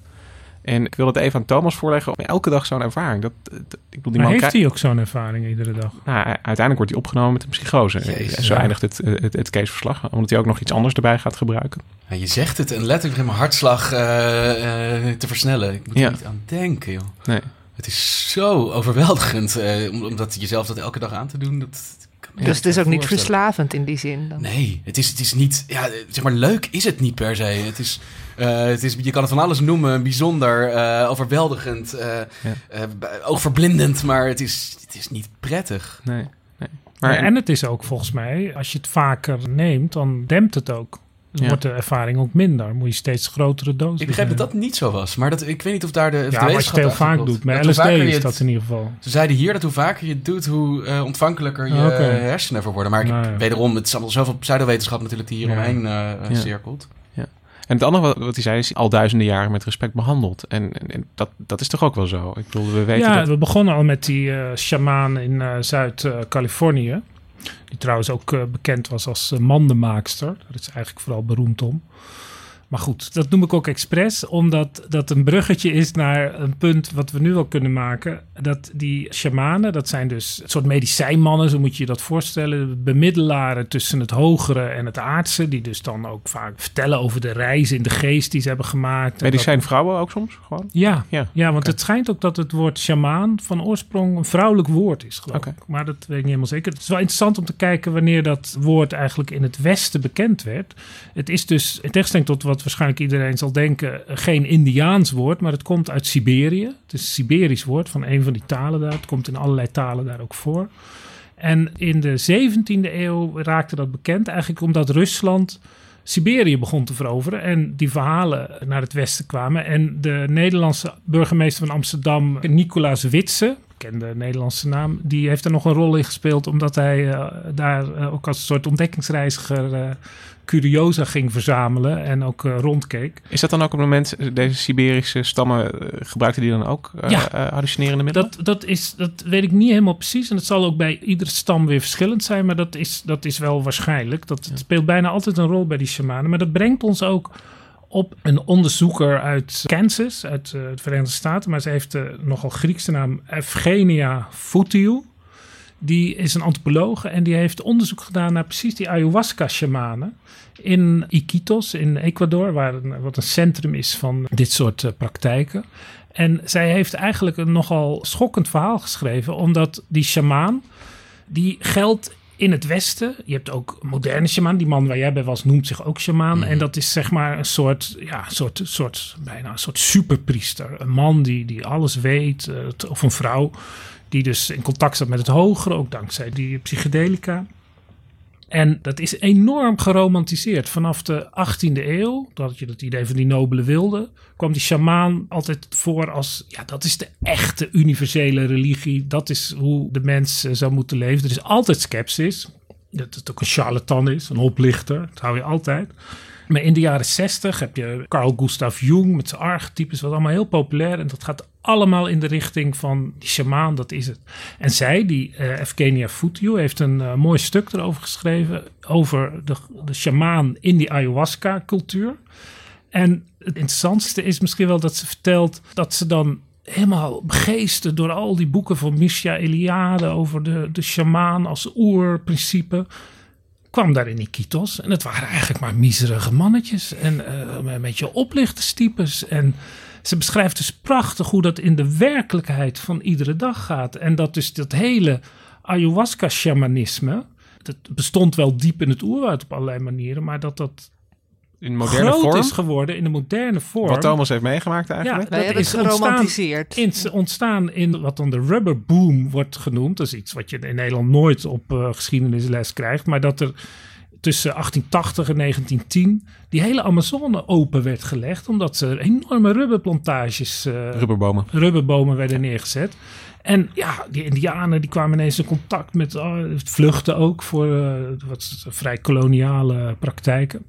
En ik wil het even aan Thomas voorleggen. Elke dag zo'n ervaring. Dat, ik bedoel, die maar man heeft hij ook zo'n ervaring iedere dag? Nou, uiteindelijk wordt hij opgenomen met een psychose. Jezus, zo eindigt het, het, het caseverslag. Omdat hij ook nog iets anders erbij gaat gebruiken. Ja, je zegt het en letterlijk in mijn hartslag uh, uh, te versnellen. Ik moet er niet aan denken, joh. Nee. Het is zo overweldigend. Uh, omdat jezelf dat elke dag aan te doen. Dat, dus het is ook niet verslavend in die zin? Dan. Nee, het is, het is niet... Ja, zeg maar, leuk is het niet per se. Het is... Uh, het is, je kan het van alles noemen, bijzonder, uh, overweldigend, uh, ja. ook verblindend, maar het is, het is niet prettig. Nee, nee. Maar, en het is ook volgens mij, als je het vaker neemt, dan dempt het ook. Dan ja. wordt de ervaring ook minder. Moet je steeds grotere doses Ik begreep dat dat niet zo was. Maar dat, ik weet niet of daar de, ja, de wat je het heel vaak doet. Met LSD is het, dat in ieder geval. Ze zeiden hier dat hoe vaker je het doet, hoe uh, ontvankelijker je okay. hersenen voor worden. Maar ik, wederom, het is allemaal zoveel pseudowetenschap natuurlijk die hier omheen uh, cirkelt. En het andere wat, wat hij zei is al duizenden jaren met respect behandeld. En, en, dat, dat is toch ook wel zo? Ik bedoel, we weten ja, dat... we begonnen al met die uh, shamaan in uh, Zuid-Californië. Die trouwens ook uh, bekend was als mandenmaakster. Daar is eigenlijk vooral beroemd om. Maar goed, dat noem ik ook expres, omdat dat een bruggetje is naar een punt wat we nu wel kunnen maken. Dat die shamanen, dat zijn dus een soort medicijnmannen, zo moet je je dat voorstellen. Bemiddelaren tussen het hogere en het aardse, die dus dan ook vaak vertellen over de reizen in de geest die ze hebben gemaakt. Medicijnvrouwen ook soms gewoon? Ja, ja, ja want okay. het schijnt ook dat het woord shamaan van oorsprong een vrouwelijk woord is, geloof okay. ik. Maar dat weet ik niet helemaal zeker. Het is wel interessant om te kijken wanneer dat woord eigenlijk in het Westen bekend werd. Het is dus, in tegenstelling tot wat waarschijnlijk iedereen zal denken, geen Indiaans woord, maar het komt uit Siberië. Het is een Siberisch woord van een van die talen daar. Het komt in allerlei talen daar ook voor. En in de 17e eeuw raakte dat bekend, eigenlijk omdat Rusland Siberië begon te veroveren en die verhalen naar het westen kwamen. En de Nederlandse burgemeester van Amsterdam, Nicolaas Witse, bekende Nederlandse naam, die heeft er nog een rol in gespeeld, omdat hij uh, daar uh, ook als een soort ontdekkingsreiziger uh, curiosa ging verzamelen en ook rondkeek. Is dat dan ook op het moment, deze Siberische stammen, gebruikten die dan ook ja. hallucinerende middelen? Dat, dat, is, dat weet ik niet helemaal precies en het zal ook bij iedere stam weer verschillend zijn, maar dat is, dat is wel waarschijnlijk. Dat ja. speelt bijna altijd een rol bij die shamanen, maar dat brengt ons ook op een onderzoeker uit Kansas, uit uh, de Verenigde Staten. Maar ze heeft de nogal Griekse naam Evgenia Foutiou. Die is een antropoloog en die heeft onderzoek gedaan naar precies die ayahuasca-shamanen. In Iquitos in Ecuador, waar een, wat een centrum is van dit soort uh, praktijken. En zij heeft eigenlijk een nogal schokkend verhaal geschreven, omdat die shamaan, die geldt in het Westen. Je hebt ook moderne shaman. Die man waar jij bij was noemt zich ook shaman. Mm. En dat is zeg maar een soort, ja, soort, soort, bijna een soort superpriester. Een man die, die alles weet. Uh, of een vrouw die dus in contact staat met het hogere. Ook dankzij die psychedelica. En dat is enorm geromantiseerd. Vanaf de 18e eeuw, dat je het idee van die nobele wilde, kwam die shamaan altijd voor als, ja, dat is de echte universele religie. Dat is hoe de mens zou moeten leven. Er is altijd sceptisch. Dat het ook een charlatan is, een oplichter. Dat hou je altijd. Maar in de jaren 60 heb je Carl Gustav Jung met zijn archetypes, wat allemaal heel populair. En dat gaat allemaal in de richting van die shamaan, dat is het. En zij, die uh, Evgenia Foutiou, heeft een uh, mooi stuk erover geschreven. Over de, de shamaan in die ayahuasca-cultuur. En het interessantste is misschien wel dat ze vertelt dat ze dan helemaal begeesterd door al die boeken van Misha Eliade over de, de shamaan als oerprincipe kwam daar in Iquitos. En het waren eigenlijk maar miserige mannetjes. En uh, een beetje oplichterstypes. En ze beschrijft dus prachtig hoe dat in de werkelijkheid van iedere dag gaat. En dat dus dat hele ayahuasca-shamanisme... dat bestond wel diep in het oerwoud op allerlei manieren... maar dat dat in moderne groot vorm? is geworden in de moderne vorm. Wat Thomas heeft meegemaakt eigenlijk? Ja, dat is geromantiseerd. Ontstaan in, ontstaan in wat dan de rubber boom wordt genoemd. Dat is iets wat je in Nederland nooit op uh, geschiedenisles krijgt. Maar dat er tussen 1880 en 1910 die hele Amazone open werd gelegd. Omdat er enorme rubberplantages... Uh, rubberbomen. Rubberbomen werden neergezet. En ja, die indianen die kwamen ineens in contact met uh, vluchten ook voor uh, wat vrij koloniale praktijken.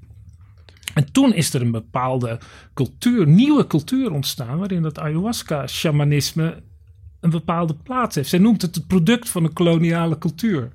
En toen is er een bepaalde cultuur, nieuwe cultuur ontstaan, waarin dat ayahuasca-shamanisme een bepaalde plaats heeft. Zij noemt het het product van een koloniale cultuur.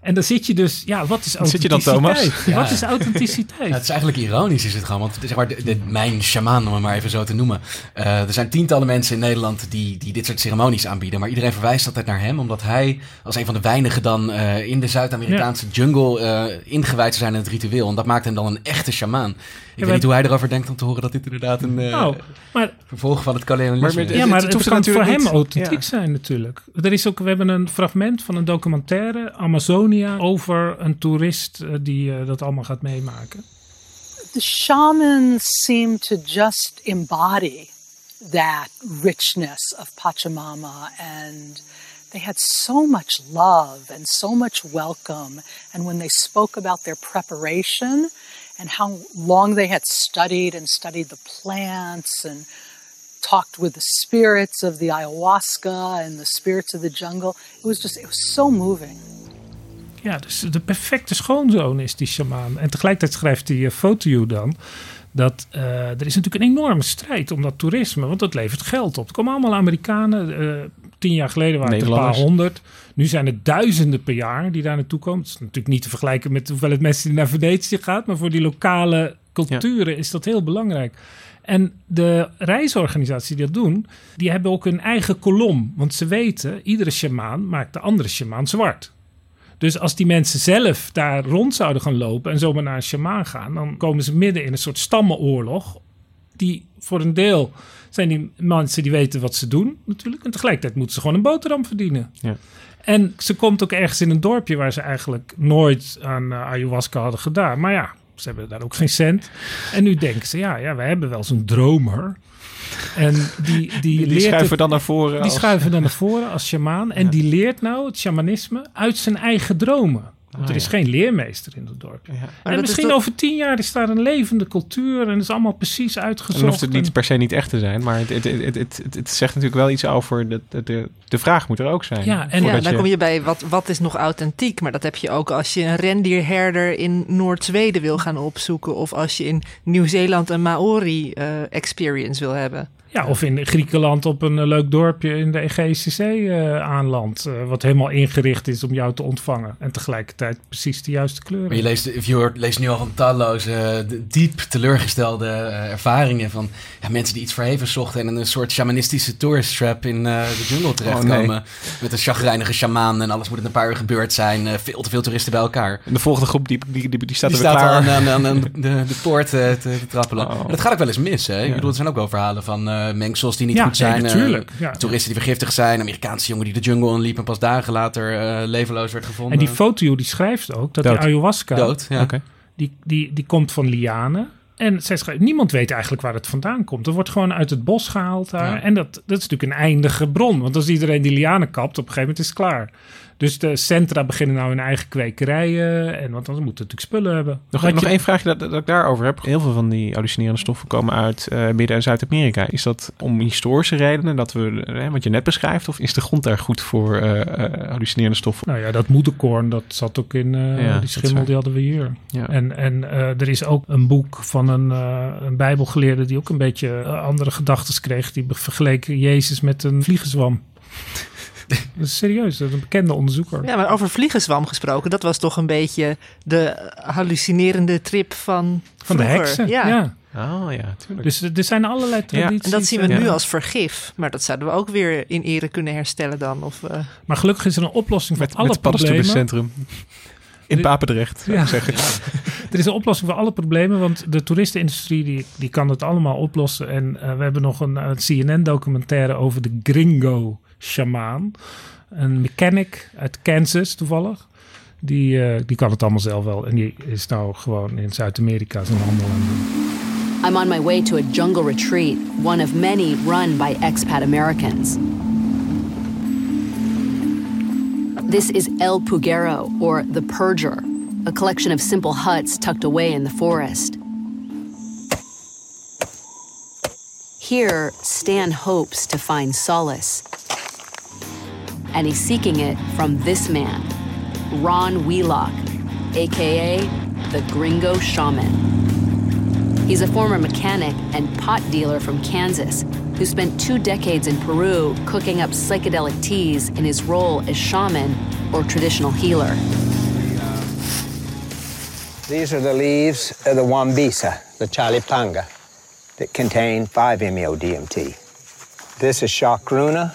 En dan zit je dus, ja, wat is authenticiteit? Zit je dan, Thomas? Ja. Wat is authenticiteit? Ja, het is eigenlijk ironisch, is het gewoon. Want zeg maar, de, de, mijn shamaan, om het maar even zo te noemen. Uh, er zijn tientallen mensen in Nederland die, die dit soort ceremonies aanbieden. Maar iedereen verwijst altijd naar hem, omdat hij als een van de weinigen dan uh, in de Zuid-Amerikaanse ja. jungle uh, ingewijd zou zijn in het ritueel. En dat maakt hem dan een echte shamaan. Ik weet niet hoe hij erover denkt om te horen dat dit inderdaad een nou, maar, vervolg van het kolonialisme is. Ja, maar het, het, het kan voor hem authentiek ja. zijn natuurlijk. Er is ook, we hebben een fragment van een documentaire, Amazonia, over een toerist die uh, dat allemaal gaat meemaken. The shamans seem to just embody that richness of Pachamama and they had so much love and so much welcome and when they spoke about their preparation and how long they had studied and studied the plants and talked with the spirits of the ayahuasca and the spirits of the jungle. It was just, it was so moving. Ja, dus de perfecte schoonzoon is die shamaan. En tegelijkertijd schrijft die uh, Fotiou dan Dat, uh, er is natuurlijk een enorme strijd om dat toerisme, want dat levert geld op. Er komen allemaal Amerikanen. Tien jaar geleden waren het een paar honderd. Nu zijn het duizenden per jaar die daar naartoe komen. Het is natuurlijk niet te vergelijken met hoeveel het mensen die naar Venetië gaat. Maar voor die lokale culturen is dat heel belangrijk. En de reisorganisaties die dat doen, die hebben ook een eigen kolom. Want ze weten, iedere shamaan maakt de andere shamaan zwart. Dus als die mensen zelf daar rond zouden gaan lopen en zomaar naar een shamaan gaan, dan komen ze midden in een soort stammenoorlog. Die voor een deel zijn die mensen die weten wat ze doen, natuurlijk. En tegelijkertijd moeten ze gewoon een boterham verdienen. Ja. En ze komt ook ergens in een dorpje waar ze eigenlijk nooit aan uh, ayahuasca hadden gedaan. Maar ja, ze hebben daar ook geen cent. En nu denken ze, ja, ja we hebben wel zo'n dromer. En die, die, die schuiven dan naar voren. Die schuiven dan naar voren als shamaan. En die leert nou het shamanisme uit zijn eigen dromen. Want er is geen leermeester in het dorp. Ja. En misschien over tien jaar is daar een levende cultuur en is allemaal precies uitgezocht. Dan hoeft het niet per se niet echt te zijn, maar het, het, het, het, het zegt natuurlijk wel iets over de, de, de vraag moet er ook zijn. Ja, en ja, dan kom je bij wat, wat is nog authentiek. Maar dat heb je ook als je een rendierherder in Noord-Zweden wil gaan opzoeken. Of als je in Nieuw-Zeeland een Maori-experience wil hebben. Ja, of in Griekenland op een eh, leuk dorpje in de Egeïsche Zee uh, aanland. Uh, wat helemaal ingericht is om jou te ontvangen. En tegelijkertijd precies de juiste kleuren. Maar je leest, je leest nu al van talloze, diep teleurgestelde ervaringen van ja, mensen die iets verheven zochten en in een soort shamanistische tourist trap in de jungle terechtkomen. Oh, Met een chagrijnige shamaan en alles moet in een paar uur gebeurd zijn. veel te veel toeristen bij elkaar. En de volgende groep die, die, die, die staat die er staat klaar. aan, aan, aan de, de, poort te, te trappelen. Oh. dat gaat ook wel eens mis. Hè? Ja. Ik bedoel, er zijn ook wel verhalen van uh, mengsels die niet goed zijn. natuurlijk. Uh, toeristen die vergiftigd zijn. Amerikaanse jongen die de jungle inliep en pas dagen later uh, levenloos werd gevonden. En die foto die schrijft ook dat Dood. de ayahuasca... Dood, ja. Okay. Die, die, die komt van lianen. En zij schrijft, niemand weet eigenlijk waar het vandaan komt. Er wordt gewoon uit het bos gehaald daar. Ja. En dat, dat is natuurlijk een eindige bron. Want als iedereen die lianen kapt, op een gegeven moment is het klaar. Dus de centra beginnen nou hun eigen kwekerijen. En want dan moeten natuurlijk spullen hebben. Nog, nog je... één vraagje dat, dat, ik daarover heb. Heel veel van die hallucinerende stoffen komen uit uh, Midden- en Zuid-Amerika. Is dat om historische redenen dat we, uh, wat je net beschrijft, of is de grond daar goed voor uh, hallucinerende stoffen? Nou ja, dat moederkorn, dat zat ook in ja, die schimmel, die hadden we hier. Ja. En, en er is ook een boek van een, een bijbelgeleerde die ook een beetje andere gedachten kreeg. Die vergeleken Jezus met een vliegenzwam. Dat is serieus, dat is een bekende onderzoeker. Ja, maar over vliegenzwam gesproken, dat was toch een beetje de hallucinerende trip van Van de heksen, ja. ja. Oh ja, tuurlijk. Dus er zijn allerlei tradities. Ja. En dat zien we nu als vergif. Maar dat zouden we ook weer in ere kunnen herstellen dan. Of, uh... Maar gelukkig is er een oplossing voor met, alle met problemen. In Papendrecht, zou ja. ik zeggen. er is een oplossing voor alle problemen, want de toeristenindustrie die, die kan het allemaal oplossen. En uh, we hebben nog een, een CNN-documentaire over de gringo shamaan. Een mechanic uit Kansas toevallig. Die, uh, die kan het allemaal zelf wel. En die is nou gewoon in Zuid-Amerika zijn handel aan doen. I'm on my way to a jungle retreat, one of many run by expat Americans. This is El Pugero, or the Purger, a collection of simple huts tucked away in the forest. Here, Stan hopes to find solace. And he's seeking it from this man, Ron Wheelock, aka the Gringo Shaman. He's a former mechanic and pot dealer from Kansas who spent two decades in Peru cooking up psychedelic teas in his role as shaman or traditional healer. These are the leaves of the Wambisa, the Chalipanga, that contain 5-MeO-DMT. This is Chakruna.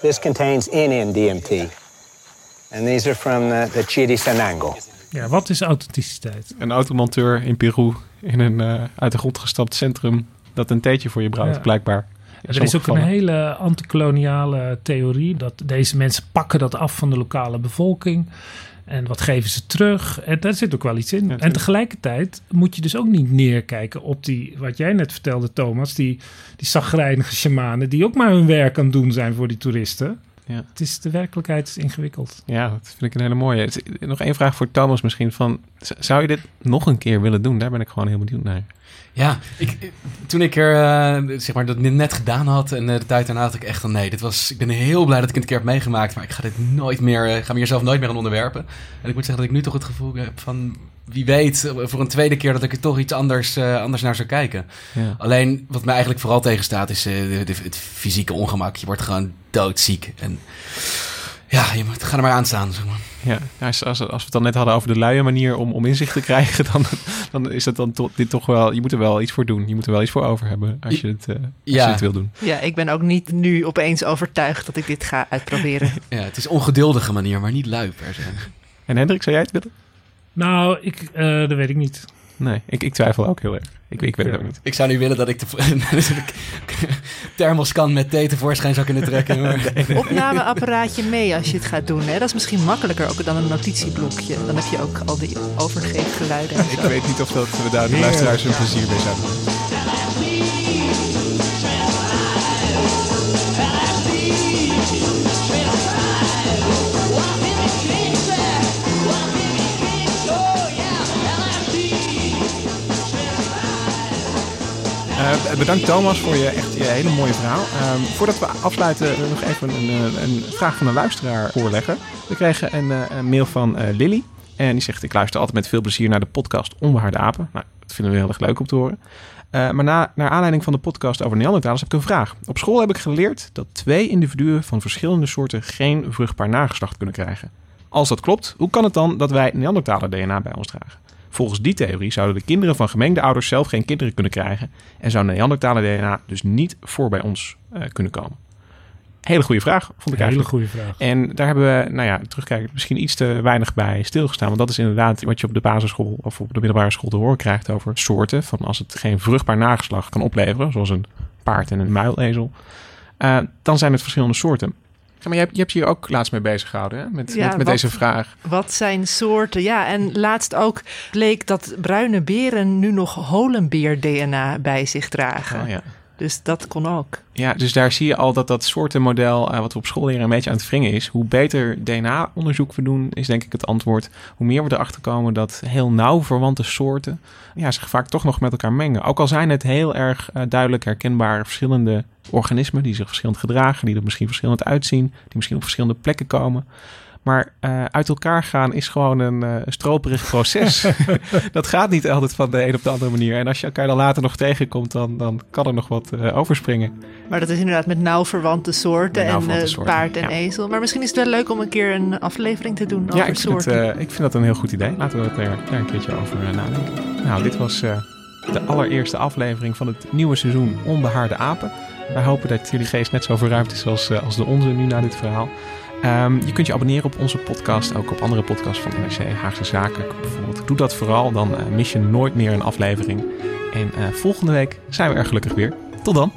This contains NN-DMT. And these are from the, the Chirisanango. Ja, wat is authenticiteit? Een automonteur in Peru in een uh, uit de grond gestapt centrum dat een theetje voor je brouwt, ja. blijkbaar. Er is ook een hele antikoloniale theorie dat deze mensen pakken dat af van de lokale bevolking. En wat geven ze terug? En daar zit ook wel iets in. Ja, en tegelijkertijd moet je dus ook niet neerkijken op die, wat jij net vertelde, Thomas, die, die zagrijnige shamanen, die ook maar hun werk aan het doen zijn voor die toeristen. Ja. Het is, de werkelijkheid is ingewikkeld. Ja, dat vind ik een hele mooie. Nog één vraag voor Thomas misschien. Van, zou je dit nog een keer willen doen? Daar ben ik gewoon heel benieuwd naar. Ja, ik, toen ik er uh, zeg maar dat net gedaan had en uh, de tijd daarna had ik echt van nee, dit was, ik ben heel blij dat ik het een keer heb meegemaakt, maar ik ga dit nooit meer, uh, ga me hier zelf nooit meer aan onderwerpen. En ik moet zeggen dat ik nu toch het gevoel heb van wie weet, voor een tweede keer dat ik er toch iets anders, uh, anders naar zou kijken. Ja. Alleen wat mij eigenlijk vooral tegenstaat is uh, de, de, het fysieke ongemak. Je wordt gewoon doodziek. En ja, je moet, ga er maar aan staan. Zeg maar. Ja, als, als, als we het dan net hadden over de luie manier om, om inzicht te krijgen, dan, dan is dat dan to, dit toch wel. Je moet er wel iets voor doen. Je moet er wel iets voor over hebben als je het, uh, als ja. je het wil doen. Ja, ik ben ook niet nu opeens overtuigd dat ik dit ga uitproberen. ja, het is ongeduldige manier, maar niet lui per se. En Hendrik, zou jij het willen? Nou, ik, uh, dat weet ik niet. Nee, ik, ik twijfel ook heel erg. Ik, ik weet het ook niet. Ik zou nu willen dat ik de thermoskan met thee tevoorschijn zou kunnen trekken. Maar... Opnameapparaatje mee als je het gaat doen. Hè? Dat is misschien makkelijker ook dan een notitieblokje. Dan heb je ook al die overgeefgeluiden. ik weet niet of dat we daar de luisteraars een plezier mee zouden Uh, bedankt Thomas voor je echt hele mooie verhaal. Uh, voordat we afsluiten, uh, nog even een, eh, een, vraag van een luisteraar voorleggen. We kregen een, mail van Lily. En die zegt: Ik luister altijd met veel plezier naar de podcast Onbehaarde Apen. Nou, dat vinden we heel erg leuk om te horen. maar na, naar aanleiding van de podcast over Neandertalers heb ik een vraag. Op school heb ik geleerd dat twee individuen van verschillende soorten geen vruchtbaar nageslacht kunnen krijgen. Als dat klopt, hoe kan het dan dat wij Neandertaler DNA bij ons dragen? Volgens die theorie zouden de kinderen van gemengde ouders zelf geen kinderen kunnen krijgen en zou Neandertaler DNA dus niet voor bij ons uh, kunnen komen. Hele goede vraag, vond ik eigenlijk. Hele goede vraag. En daar hebben we, nou ja, terugkijkend misschien iets te weinig bij stilgestaan. Want dat is inderdaad wat je op de basisschool of op de middelbare school te horen krijgt over soorten. Van als het geen vruchtbaar nageslag kan opleveren, zoals een paard en een muilezel, uh, dan zijn het verschillende soorten. Maar je hebt, je hebt je hier ook laatst mee bezig gehouden, hè? Met, met, met deze vraag. Wat zijn soorten? Ja, en laatst ook bleek dat bruine beren nu nog holenbeer-DNA bij zich dragen. Oh, ja. Dus dat kon ook. Ja, dus daar zie je al dat dat soortenmodel, uh, wat we op school leren, een beetje aan het wringen is. Hoe beter DNA-onderzoek we doen, is denk ik het antwoord. Hoe meer we erachter komen dat heel nauw verwante soorten ja, zich vaak toch nog met elkaar mengen. Ook al zijn het heel erg uh, duidelijk herkenbare verschillende organismen die zich verschillend gedragen, die er misschien verschillend uitzien, die misschien op verschillende plekken komen. Maar uh, uit elkaar gaan is gewoon een uh, stroperig proces. dat gaat niet altijd van de een op de andere manier. En als je elkaar dan later nog tegenkomt, dan, dan kan er nog wat uh, overspringen. Maar dat is inderdaad met nauw verwante soorten en soorten, paard en ezel. Maar misschien is het wel leuk om een keer een aflevering te doen over ja, ik soorten. Vind het, ik vind dat een heel goed idee. Laten we het er, daar een keertje over nadenken. Nou, dit was de allereerste aflevering van het nieuwe seizoen Onbehaarde Apen. Wij hopen dat jullie geest net zo verruimd is als, als de onze nu na dit verhaal. Um, je kunt je abonneren op onze podcast, ook op andere podcasts van NRC, Haagse Zaken bijvoorbeeld. Doe dat vooral, dan uh, mis je nooit meer een aflevering. En uh, volgende week zijn we er gelukkig weer. Tot dan!